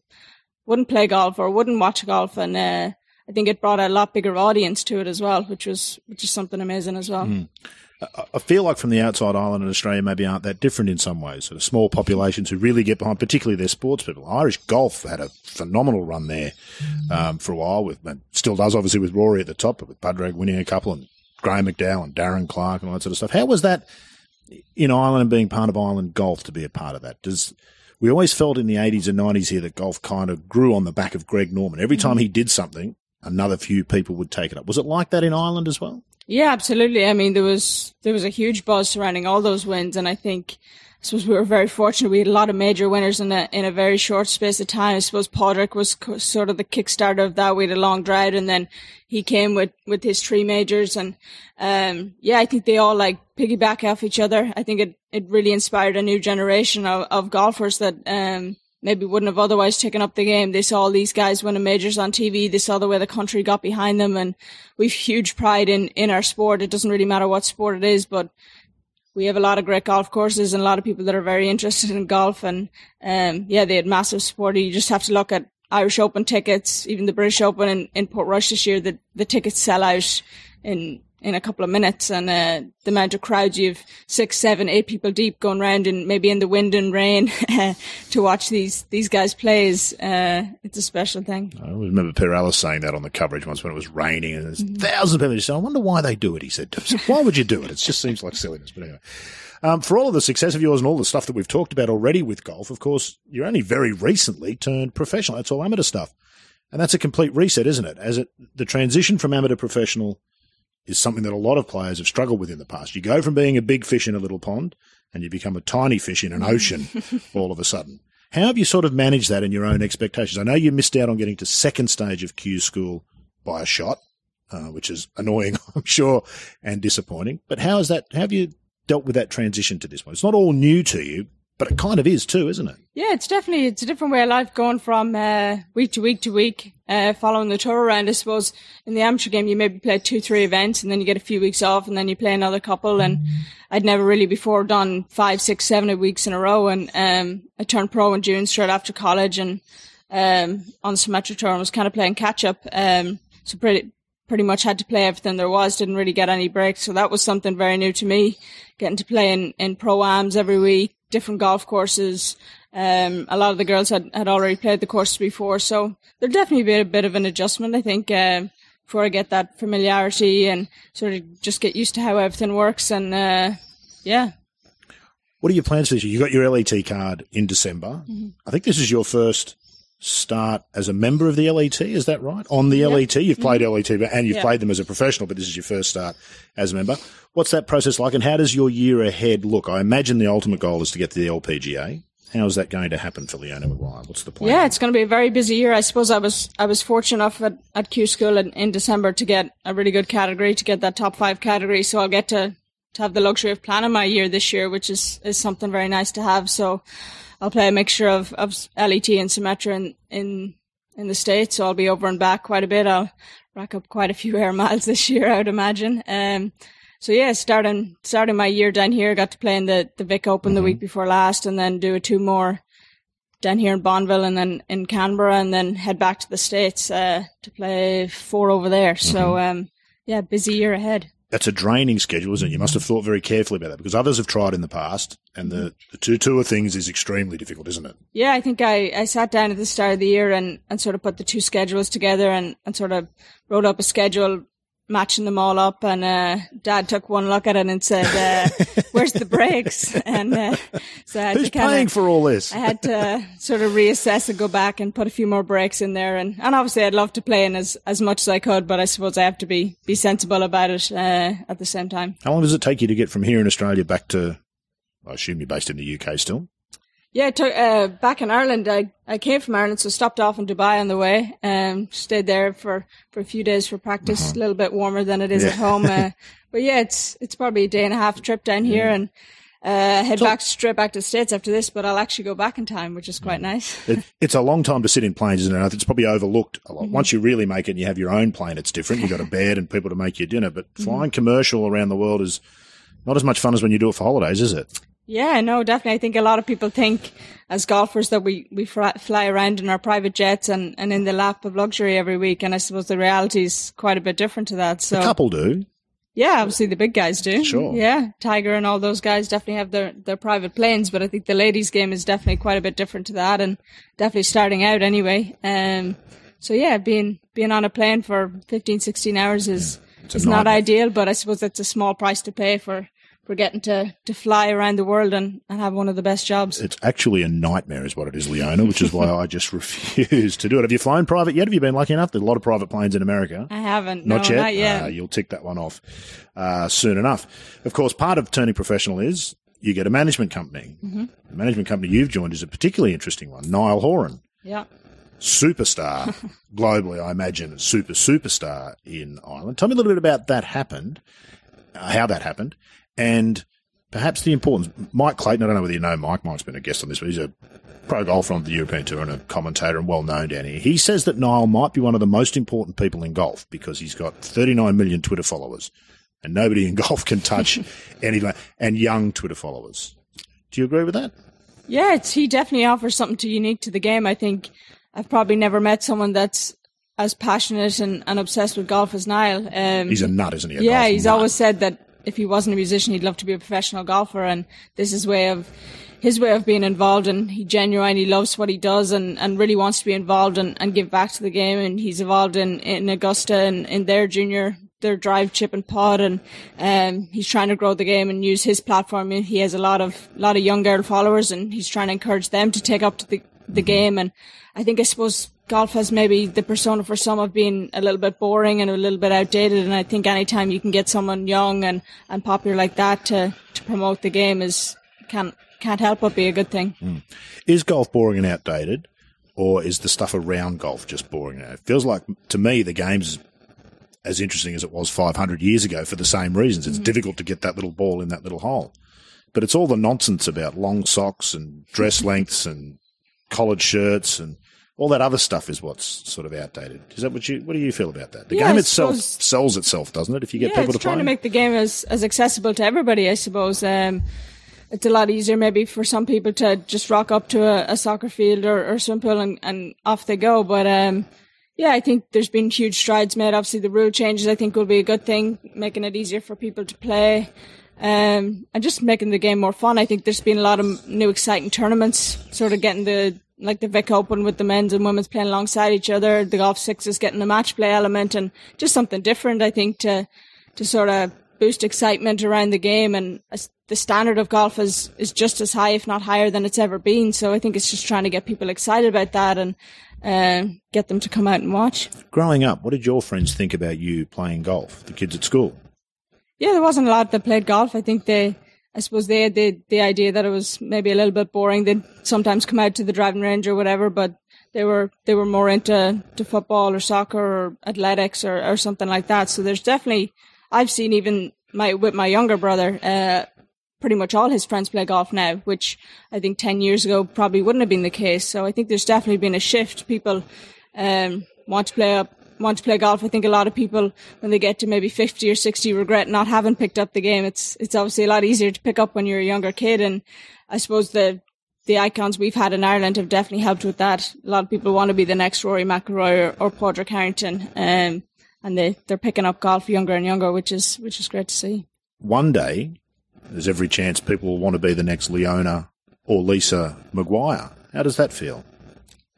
wouldn't play golf or wouldn't watch golf. And uh, I think it brought a lot bigger audience to it as well which was which is something amazing as well. Mm.
I feel like from the outside, Ireland and Australia maybe aren't that different in some ways. Sort of small populations who really get behind, particularly their sports people. Irish golf had a phenomenal run there um, for a while, with still does obviously with Rory at the top, but with Padraig winning a couple and Graham McDowell and Darren Clarke and all that sort of stuff. How was that in Ireland and being part of Ireland golf to be a part of that? Does we always felt in the 80s and 90s here that golf kind of grew on the back of Greg Norman. Every time he did something, another few people would take it up. Was it like that in Ireland as well?
Yeah, absolutely. I mean, there was there was a huge buzz surrounding all those wins, and I think I suppose we were very fortunate. We had a lot of major winners in a in a very short space of time. I suppose Padraig was co- sort of the kickstarter of that. We had a long drought, and then he came with with his three majors, and um, yeah, I think they all like piggyback off each other. I think it it really inspired a new generation of of golfers that um maybe wouldn't have otherwise taken up the game. They saw all these guys winning majors on TV. They saw the way the country got behind them and we've huge pride in, in our sport. It doesn't really matter what sport it is, but we have a lot of great golf courses and a lot of people that are very interested in golf. And, um, yeah, they had massive support. You just have to look at Irish Open tickets, even the British Open in, in Portrush this year, the, the tickets sell out in in a couple of minutes and uh, the amount of crowds you've six, seven, eight people deep going round and maybe in the wind and rain to watch these these guys play is uh, it's a special thing.
I remember Peter Alliss saying that on the coverage once when it was raining and there's mm-hmm. thousands of people. He said, "I wonder why they do it." He said, "Why would you do it? It just seems like silliness." But anyway. Um, for all of the success of yours and all the stuff that we've talked about already with golf, of course, you're only very recently turned professional. That's all amateur stuff. And that's a complete reset, isn't it? As it, the transition from amateur professional is something that a lot of players have struggled with in the past. You go from being a big fish in a little pond and you become a tiny fish in an ocean all of a sudden. How have you sort of managed that in your own expectations? I know you missed out on getting to second stage of Q school by a shot, uh, which is annoying, I'm sure, and disappointing. But how is that? How have you dealt with that transition to this one? It's not all new to you, but it kind of is too, isn't it?
Yeah, it's definitely it's a different way of life going from uh, week to week to week, uh, following the tour around. I suppose in the amateur game you maybe play two, three events, and then you get a few weeks off, and then you play another couple. And I'd never really before done five, six, seven weeks in a row. And um, I turned pro in June straight after college, and um, on the Symetra tour, and was kind of playing catch up. Um, so pretty pretty much had to play everything there was. Didn't really get any breaks, so that was something very new to me. Getting to play in in pro ams every week different golf courses. Um, a lot of the girls had, had already played the courses before, so there'll definitely be a bit of an adjustment, I think, uh, before I get that familiarity and sort of just get used to how everything works. And uh, yeah.
What are your plans for this year? You got your LET card in December. Mm-hmm. I think this is your first start as a member of the LET. Is that right? On the yep. LET, you've played mm-hmm. LET and you've yep. played them as a professional, but this is your first start as a member. What's that process like, and how does your year ahead look? I imagine the ultimate goal is to get to the LPGA. How is that going to happen for Leona Maguire? What's the plan?
Yeah, it's going to be a very busy year. I suppose I was I was fortunate enough at, at Q School in, in December to get a really good category, to get that top five category. So I'll get to to have the luxury of planning my year this year, which is is something very nice to have. So I'll play a mixture of, of LET and Symetra in, in, in the States. So I'll be over and back quite a bit. I'll rack up quite a few air miles this year, I would imagine. Um, so yeah, starting, starting my year down here, got to play in the, the Vic Open mm-hmm. the week before last and then do a two more down here in Bonville and then in Canberra and then head back to the States uh, to play four over there. Mm-hmm. So, um, yeah, busy year ahead.
That's a draining schedule, isn't it? You must have thought very carefully about that because others have tried in the past and the, the two tour things is extremely difficult, isn't it?
Yeah, I think I, I sat down at the start of the year and, and sort of put the two schedules together and, and sort of wrote up a schedule matching them all up and uh, dad took one look at it and said uh, where's the brakes?" and uh,
so I who's kinda, paying for all this?
I had to sort of reassess and go back and put a few more brakes in there. And, and obviously i'd love to play in as, as much as i could but i suppose i have to be be sensible about it uh, at the same time.
How long does it take you to get from here in australia back to i assume you're based in the uk still
yeah, uh, back in Ireland, I, I came from Ireland, so stopped off in Dubai on the way. Um, stayed there for, for a few days for practice. Uh-huh. A little bit warmer than it is yeah. at home. Uh, but yeah, it's it's probably a day and a half trip down here, and uh, head so, back straight back to the states after this. But I'll actually go back in time, which is quite nice.
it, it's a long time to sit in planes, isn't it? It's probably overlooked a lot. Mm-hmm. Once you really make it, and you have your own plane, it's different. You've got a bed and people to make you dinner. But mm-hmm. flying mm-hmm. commercial around the world is not as much fun as when you do it for holidays, is it?
Yeah, no, definitely. I think a lot of people think as golfers that we, we fly around in our private jets and, and in the lap of luxury every week. And I suppose the reality is quite a bit different to that. So
a couple do.
Yeah, obviously the big guys do.
Sure.
Yeah. Tiger and all those guys definitely have their, their private planes, but I think the ladies game is definitely quite a bit different to that and definitely starting out anyway. Um, so yeah, being, being on a plane for 15, 16 hours is, yeah, is not ideal, but I suppose it's a small price to pay for, we're getting to, to fly around the world and, and have one of the best jobs.
It's actually a nightmare, is what it is, Leona, which is why I just refuse to do it. Have you flown private yet? Have you been lucky enough? There's a lot of private planes in America.
I haven't.
Not
no,
yet.
Not yet.
Uh, you'll tick that one off uh, soon enough. Of course, part of turning professional is you get a management company. Mm-hmm. The management company you've joined is a particularly interesting one, Niall Horan.
Yeah.
Superstar globally, I imagine, super superstar in Ireland. Tell me a little bit about that happened, uh, how that happened, and perhaps the importance. Mike Clayton, I don't know whether you know Mike. Mike's been a guest on this, but he's a pro golfer on the European Tour and a commentator and well known down here. He says that Niall might be one of the most important people in golf because he's got 39 million Twitter followers and nobody in golf can touch anything and young Twitter followers. Do you agree with that?
Yeah, he definitely offers something to unique to the game. I think I've probably never met someone that's as passionate and, and obsessed with golf as Niall. Um,
he's a nut, isn't he?
Yeah, he's nut. always said that if he wasn't a musician, he'd love to be a professional golfer. And this is way of his way of being involved. And he genuinely loves what he does and, and really wants to be involved and, and give back to the game. And he's involved in, in Augusta and in their junior, their drive chip and putt. And, um, he's trying to grow the game and use his platform. He has a lot of, lot of young girl followers and he's trying to encourage them to take up to the, the game. And I think I suppose golf has maybe the persona for some of being a little bit boring and a little bit outdated. And I think anytime you can get someone young and, and popular like that to, to promote the game is can't can't help but be a good thing.
Mm. Is golf boring and outdated, or is the stuff around golf just boring? It feels like to me the game's as interesting as it was 500 years ago for the same reasons. It's mm-hmm. difficult to get that little ball in that little hole. But it's all the nonsense about long socks and dress lengths and collared shirts and all that other stuff is what's sort of outdated. Is that what you? What do you feel about that? The yeah, game itself sells itself, doesn't it? If you get
yeah,
people to
play, it's trying
to
make the game as as accessible to everybody, I suppose. Um, it's a lot easier maybe for some people to just rock up to a, a soccer field or, or swim pool and, and off they go. But um, yeah, I think there's been huge strides made. Obviously, the rule changes I think will be a good thing, making it easier for people to play. Um, and just making the game more fun. I think there's been a lot of new exciting tournaments, sort of getting the like the Vic Open with the men's and women's playing alongside each other. The golf sixes getting the match play element and just something different, I think, to, to sort of boost excitement around the game. And the standard of golf is, is just as high, if not higher than it's ever been. So I think it's just trying to get people excited about that and, uh, get them to come out and watch.
Growing up, what did your friends think about you playing golf? The kids at school?
Yeah, there wasn't a lot that played golf. I think they, I suppose they had the, the idea that it was maybe a little bit boring. They'd sometimes come out to the driving range or whatever, but they were they were more into to football or soccer or athletics or, or something like that. So there's definitely I've seen even my with my younger brother, uh, pretty much all his friends play golf now, which I think ten years ago probably wouldn't have been the case. So I think there's definitely been a shift. People um, want to play up want to play golf. I think a lot of people, when they get to maybe 50 or 60, regret not having picked up the game. It's, it's obviously a lot easier to pick up when you're a younger kid. And I suppose the, the icons we've had in Ireland have definitely helped with that. A lot of people want to be the next Rory McIlroy or, or Padraig Harrington, um, and they they're picking up golf younger and younger, which is which is great to see.
One day, there's every chance people will want to be the next Leona or Lisa Maguire. How does that feel?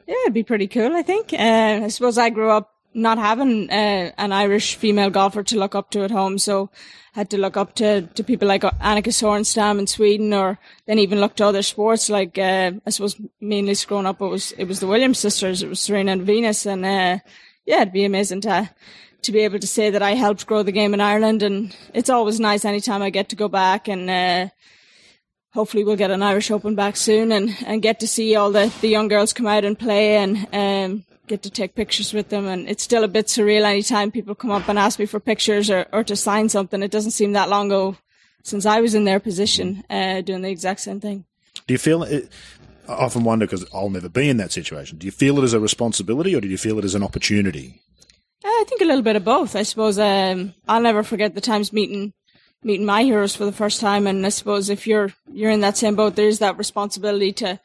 Yeah, it'd be pretty cool. I think. Uh, I suppose I grew up not having uh, an Irish female golfer to look up to at home, so had to look up to, to people like Annika Sorenstam in Sweden, or then even look to other sports. Like uh, I suppose mainly growing up, it was it was the Williams sisters, it was Serena and Venus, and uh, yeah, it'd be amazing to to be able to say that I helped grow the game in Ireland, and it's always nice anytime I get to go back and. Uh, hopefully we'll get an Irish Open back soon and, and get to see all the, the young girls come out and play and um, get to take pictures with them. And it's still a bit surreal anytime people come up and ask me for pictures or, or to sign something. It doesn't seem that long ago since I was in their position uh, doing the exact same thing.
Do you feel it? I often wonder because I'll never be in that situation. Do you feel it as a responsibility or do you feel it as an opportunity?
Uh, I think a little bit of both. I suppose um, I'll never forget the times meeting meeting my heroes for the first time, and I suppose if you're you're in that same boat, there is that responsibility to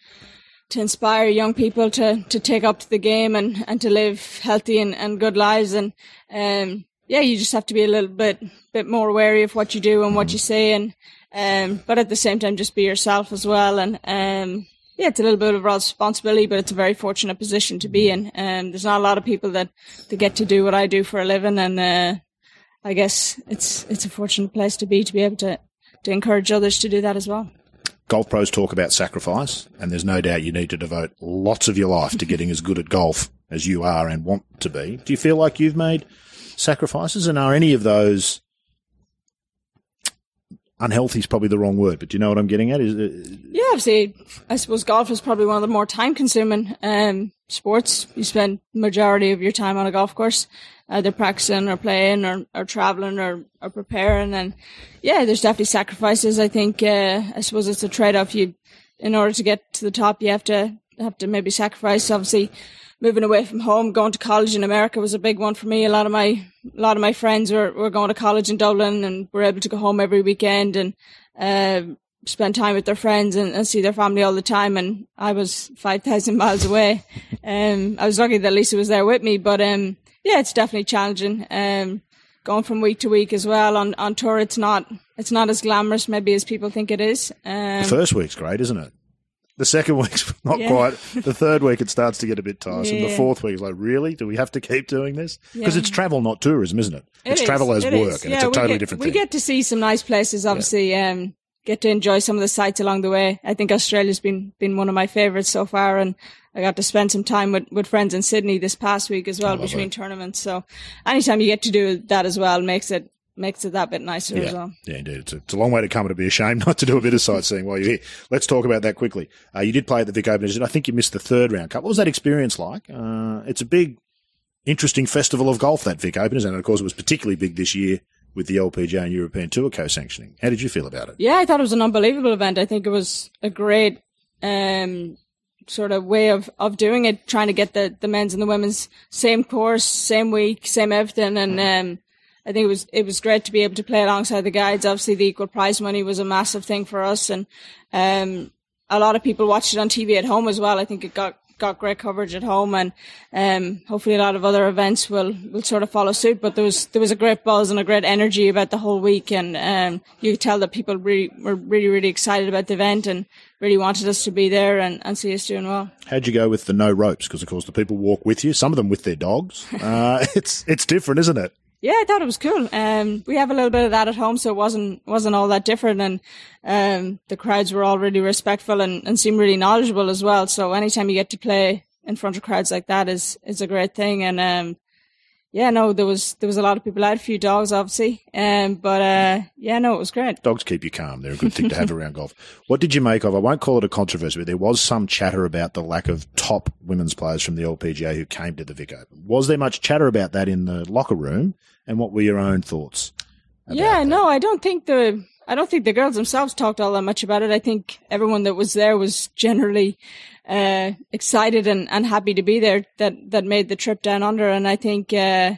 to inspire young people to, to take up to the game and, and to live healthy and, and good lives. And, um, yeah, you just have to be a little bit, bit more wary of what you do and what you say. And, um, but at the same time, just be yourself as well. And, um, yeah, it's a little bit of a responsibility, but it's a very fortunate position to be in. Um, there's not a lot of people that, that get to do what I do for a living. And, uh, I guess it's, it's a fortunate place to be, to be able to, to encourage others to do that as well
golf pros talk about sacrifice, and there's no doubt you need to devote lots of your life to getting as good at golf as you are and want to be. Do you feel like you've made sacrifices, and are any of those unhealthy is probably the wrong word, but do you know what I'm getting at? Is
it, yeah, obviously, I suppose golf is probably one of the more time consuming um, sports. You spend majority of your time on a golf course, either practicing or playing or, or traveling or, or preparing. And yeah, there's definitely sacrifices. I think, uh, I suppose it's a trade off. You, in order to get to the top, you have to, have to maybe sacrifice, obviously, moving away from home, going to college in America was a big one for me. A lot of my, a lot of my friends were, were going to college in Dublin and were able to go home every weekend and, uh, spend time with their friends and, and, see their family all the time. And I was 5,000 miles away. Um, I was lucky that Lisa was there with me, but, um, yeah, it's definitely challenging. Um, going from week to week as well on, on tour, it's not, it's not as glamorous maybe as people think it is.
Um, the first week's great, isn't it? The second week's not yeah. quite. The third week it starts to get a bit tiresome. Yeah. The fourth week is like, really? Do we have to keep doing this? Because yeah. it's travel, not tourism, isn't it? it it's is. travel as it work, is. and it's a totally
get,
different
we
thing.
We get to see some nice places, obviously. Um, get to enjoy some of the sights along the way. I think Australia's been been one of my favourites so far, and I got to spend some time with, with friends in Sydney this past week as well between tournaments. So anytime you get to do that as well makes it makes it that bit nicer
yeah.
as well.
Yeah, indeed. It's a, it's a long way to come. It'd be a shame not to do a bit of sightseeing while you're here. Let's talk about that quickly. Uh, you did play at the Vic Open. And I think you missed the third round cut. What was that experience like? Uh, it's a big, interesting festival of golf, that Vic Open, and of course it was particularly big this year with the LPGA and European Tour co-sanctioning. How did you feel about it?
Yeah, I thought it was an unbelievable event. I think it was a great um, sort of way of, of doing it, trying to get the, the men's and the women's same course, same week, same everything. And, um, I think it was, it was great to be able to play alongside the guides. Obviously the equal prize money was a massive thing for us. And, um, a lot of people watched it on TV at home as well. I think it got got great coverage at home, and um, hopefully a lot of other events will will sort of follow suit. But there was there was a great buzz and a great energy about the whole week, and um, you could tell that people really were really really excited about the event and really wanted us to be there and, and see us doing well.
How'd you go with the no ropes? Because of course the people walk with you, some of them with their dogs. Uh, it's it's different, isn't it?
Yeah, I thought it was cool. Um, we have a little bit of that at home, so it wasn't wasn't all that different, and um, the crowds were all really respectful and, and seemed really knowledgeable as well. So anytime you get to play in front of crowds like that is is a great thing, and um, yeah, no, there was there was a lot of people out, a few dogs, obviously, um, but uh, yeah, no, it was great.
Dogs keep you calm; they're a good thing to have around golf. What did you make of? I won't call it a controversy, but there was some chatter about the lack of top women's players from the LPGA who came to the Vic Open. Was there much chatter about that in the locker room? And what were your own thoughts?
Yeah,
that?
no, I don't think the I don't think the girls themselves talked all that much about it. I think everyone that was there was generally uh, excited and, and happy to be there that that made the trip down under. And I think uh,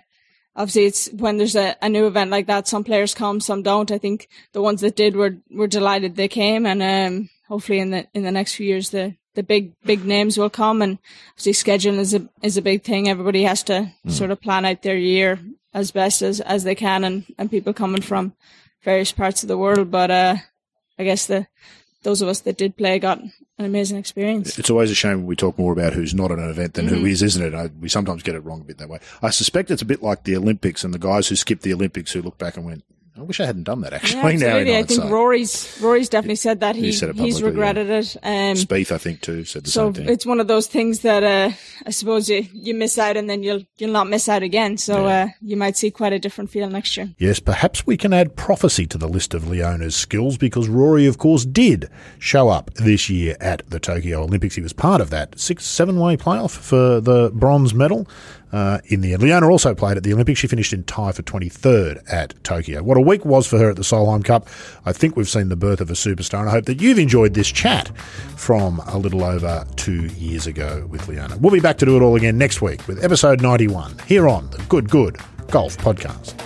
obviously it's when there's a, a new event like that, some players come, some don't. I think the ones that did were were delighted they came, and um, hopefully in the in the next few years the the big big names will come and obviously scheduling is a is a big thing. Everybody has to mm. sort of plan out their year as best as as they can, and and people coming from various parts of the world. But uh, I guess the those of us that did play got an amazing experience.
It's always a shame when we talk more about who's not at an event than mm-hmm. who is, isn't it? I, we sometimes get it wrong a bit that way. I suspect it's a bit like the Olympics and the guys who skipped the Olympics who look back and went, I wish I hadn't done that actually.
Yeah, absolutely. I think Rory's Rory's definitely said that he, he said he's regretted
yeah.
it.
Um, Spieth, I think, too, said the
so
same thing.
it's one of those things that uh, I suppose you, you miss out and then you'll you'll not miss out again. So yeah. uh, you might see quite a different feel next year.
Yes, perhaps we can add prophecy to the list of Leona's skills because Rory, of course, did show up this year at the Tokyo Olympics. He was part of that six seven way playoff for the bronze medal uh, in the end. Leona also played at the Olympics. She finished in tie for 23rd at Tokyo. What a week was for her at the Solheim Cup. I think we've seen the birth of a superstar, and I hope that you've enjoyed this chat from a little over two years ago with Leona. We'll be back to do it all again next week with episode 91 here on the Good Good Golf Podcast.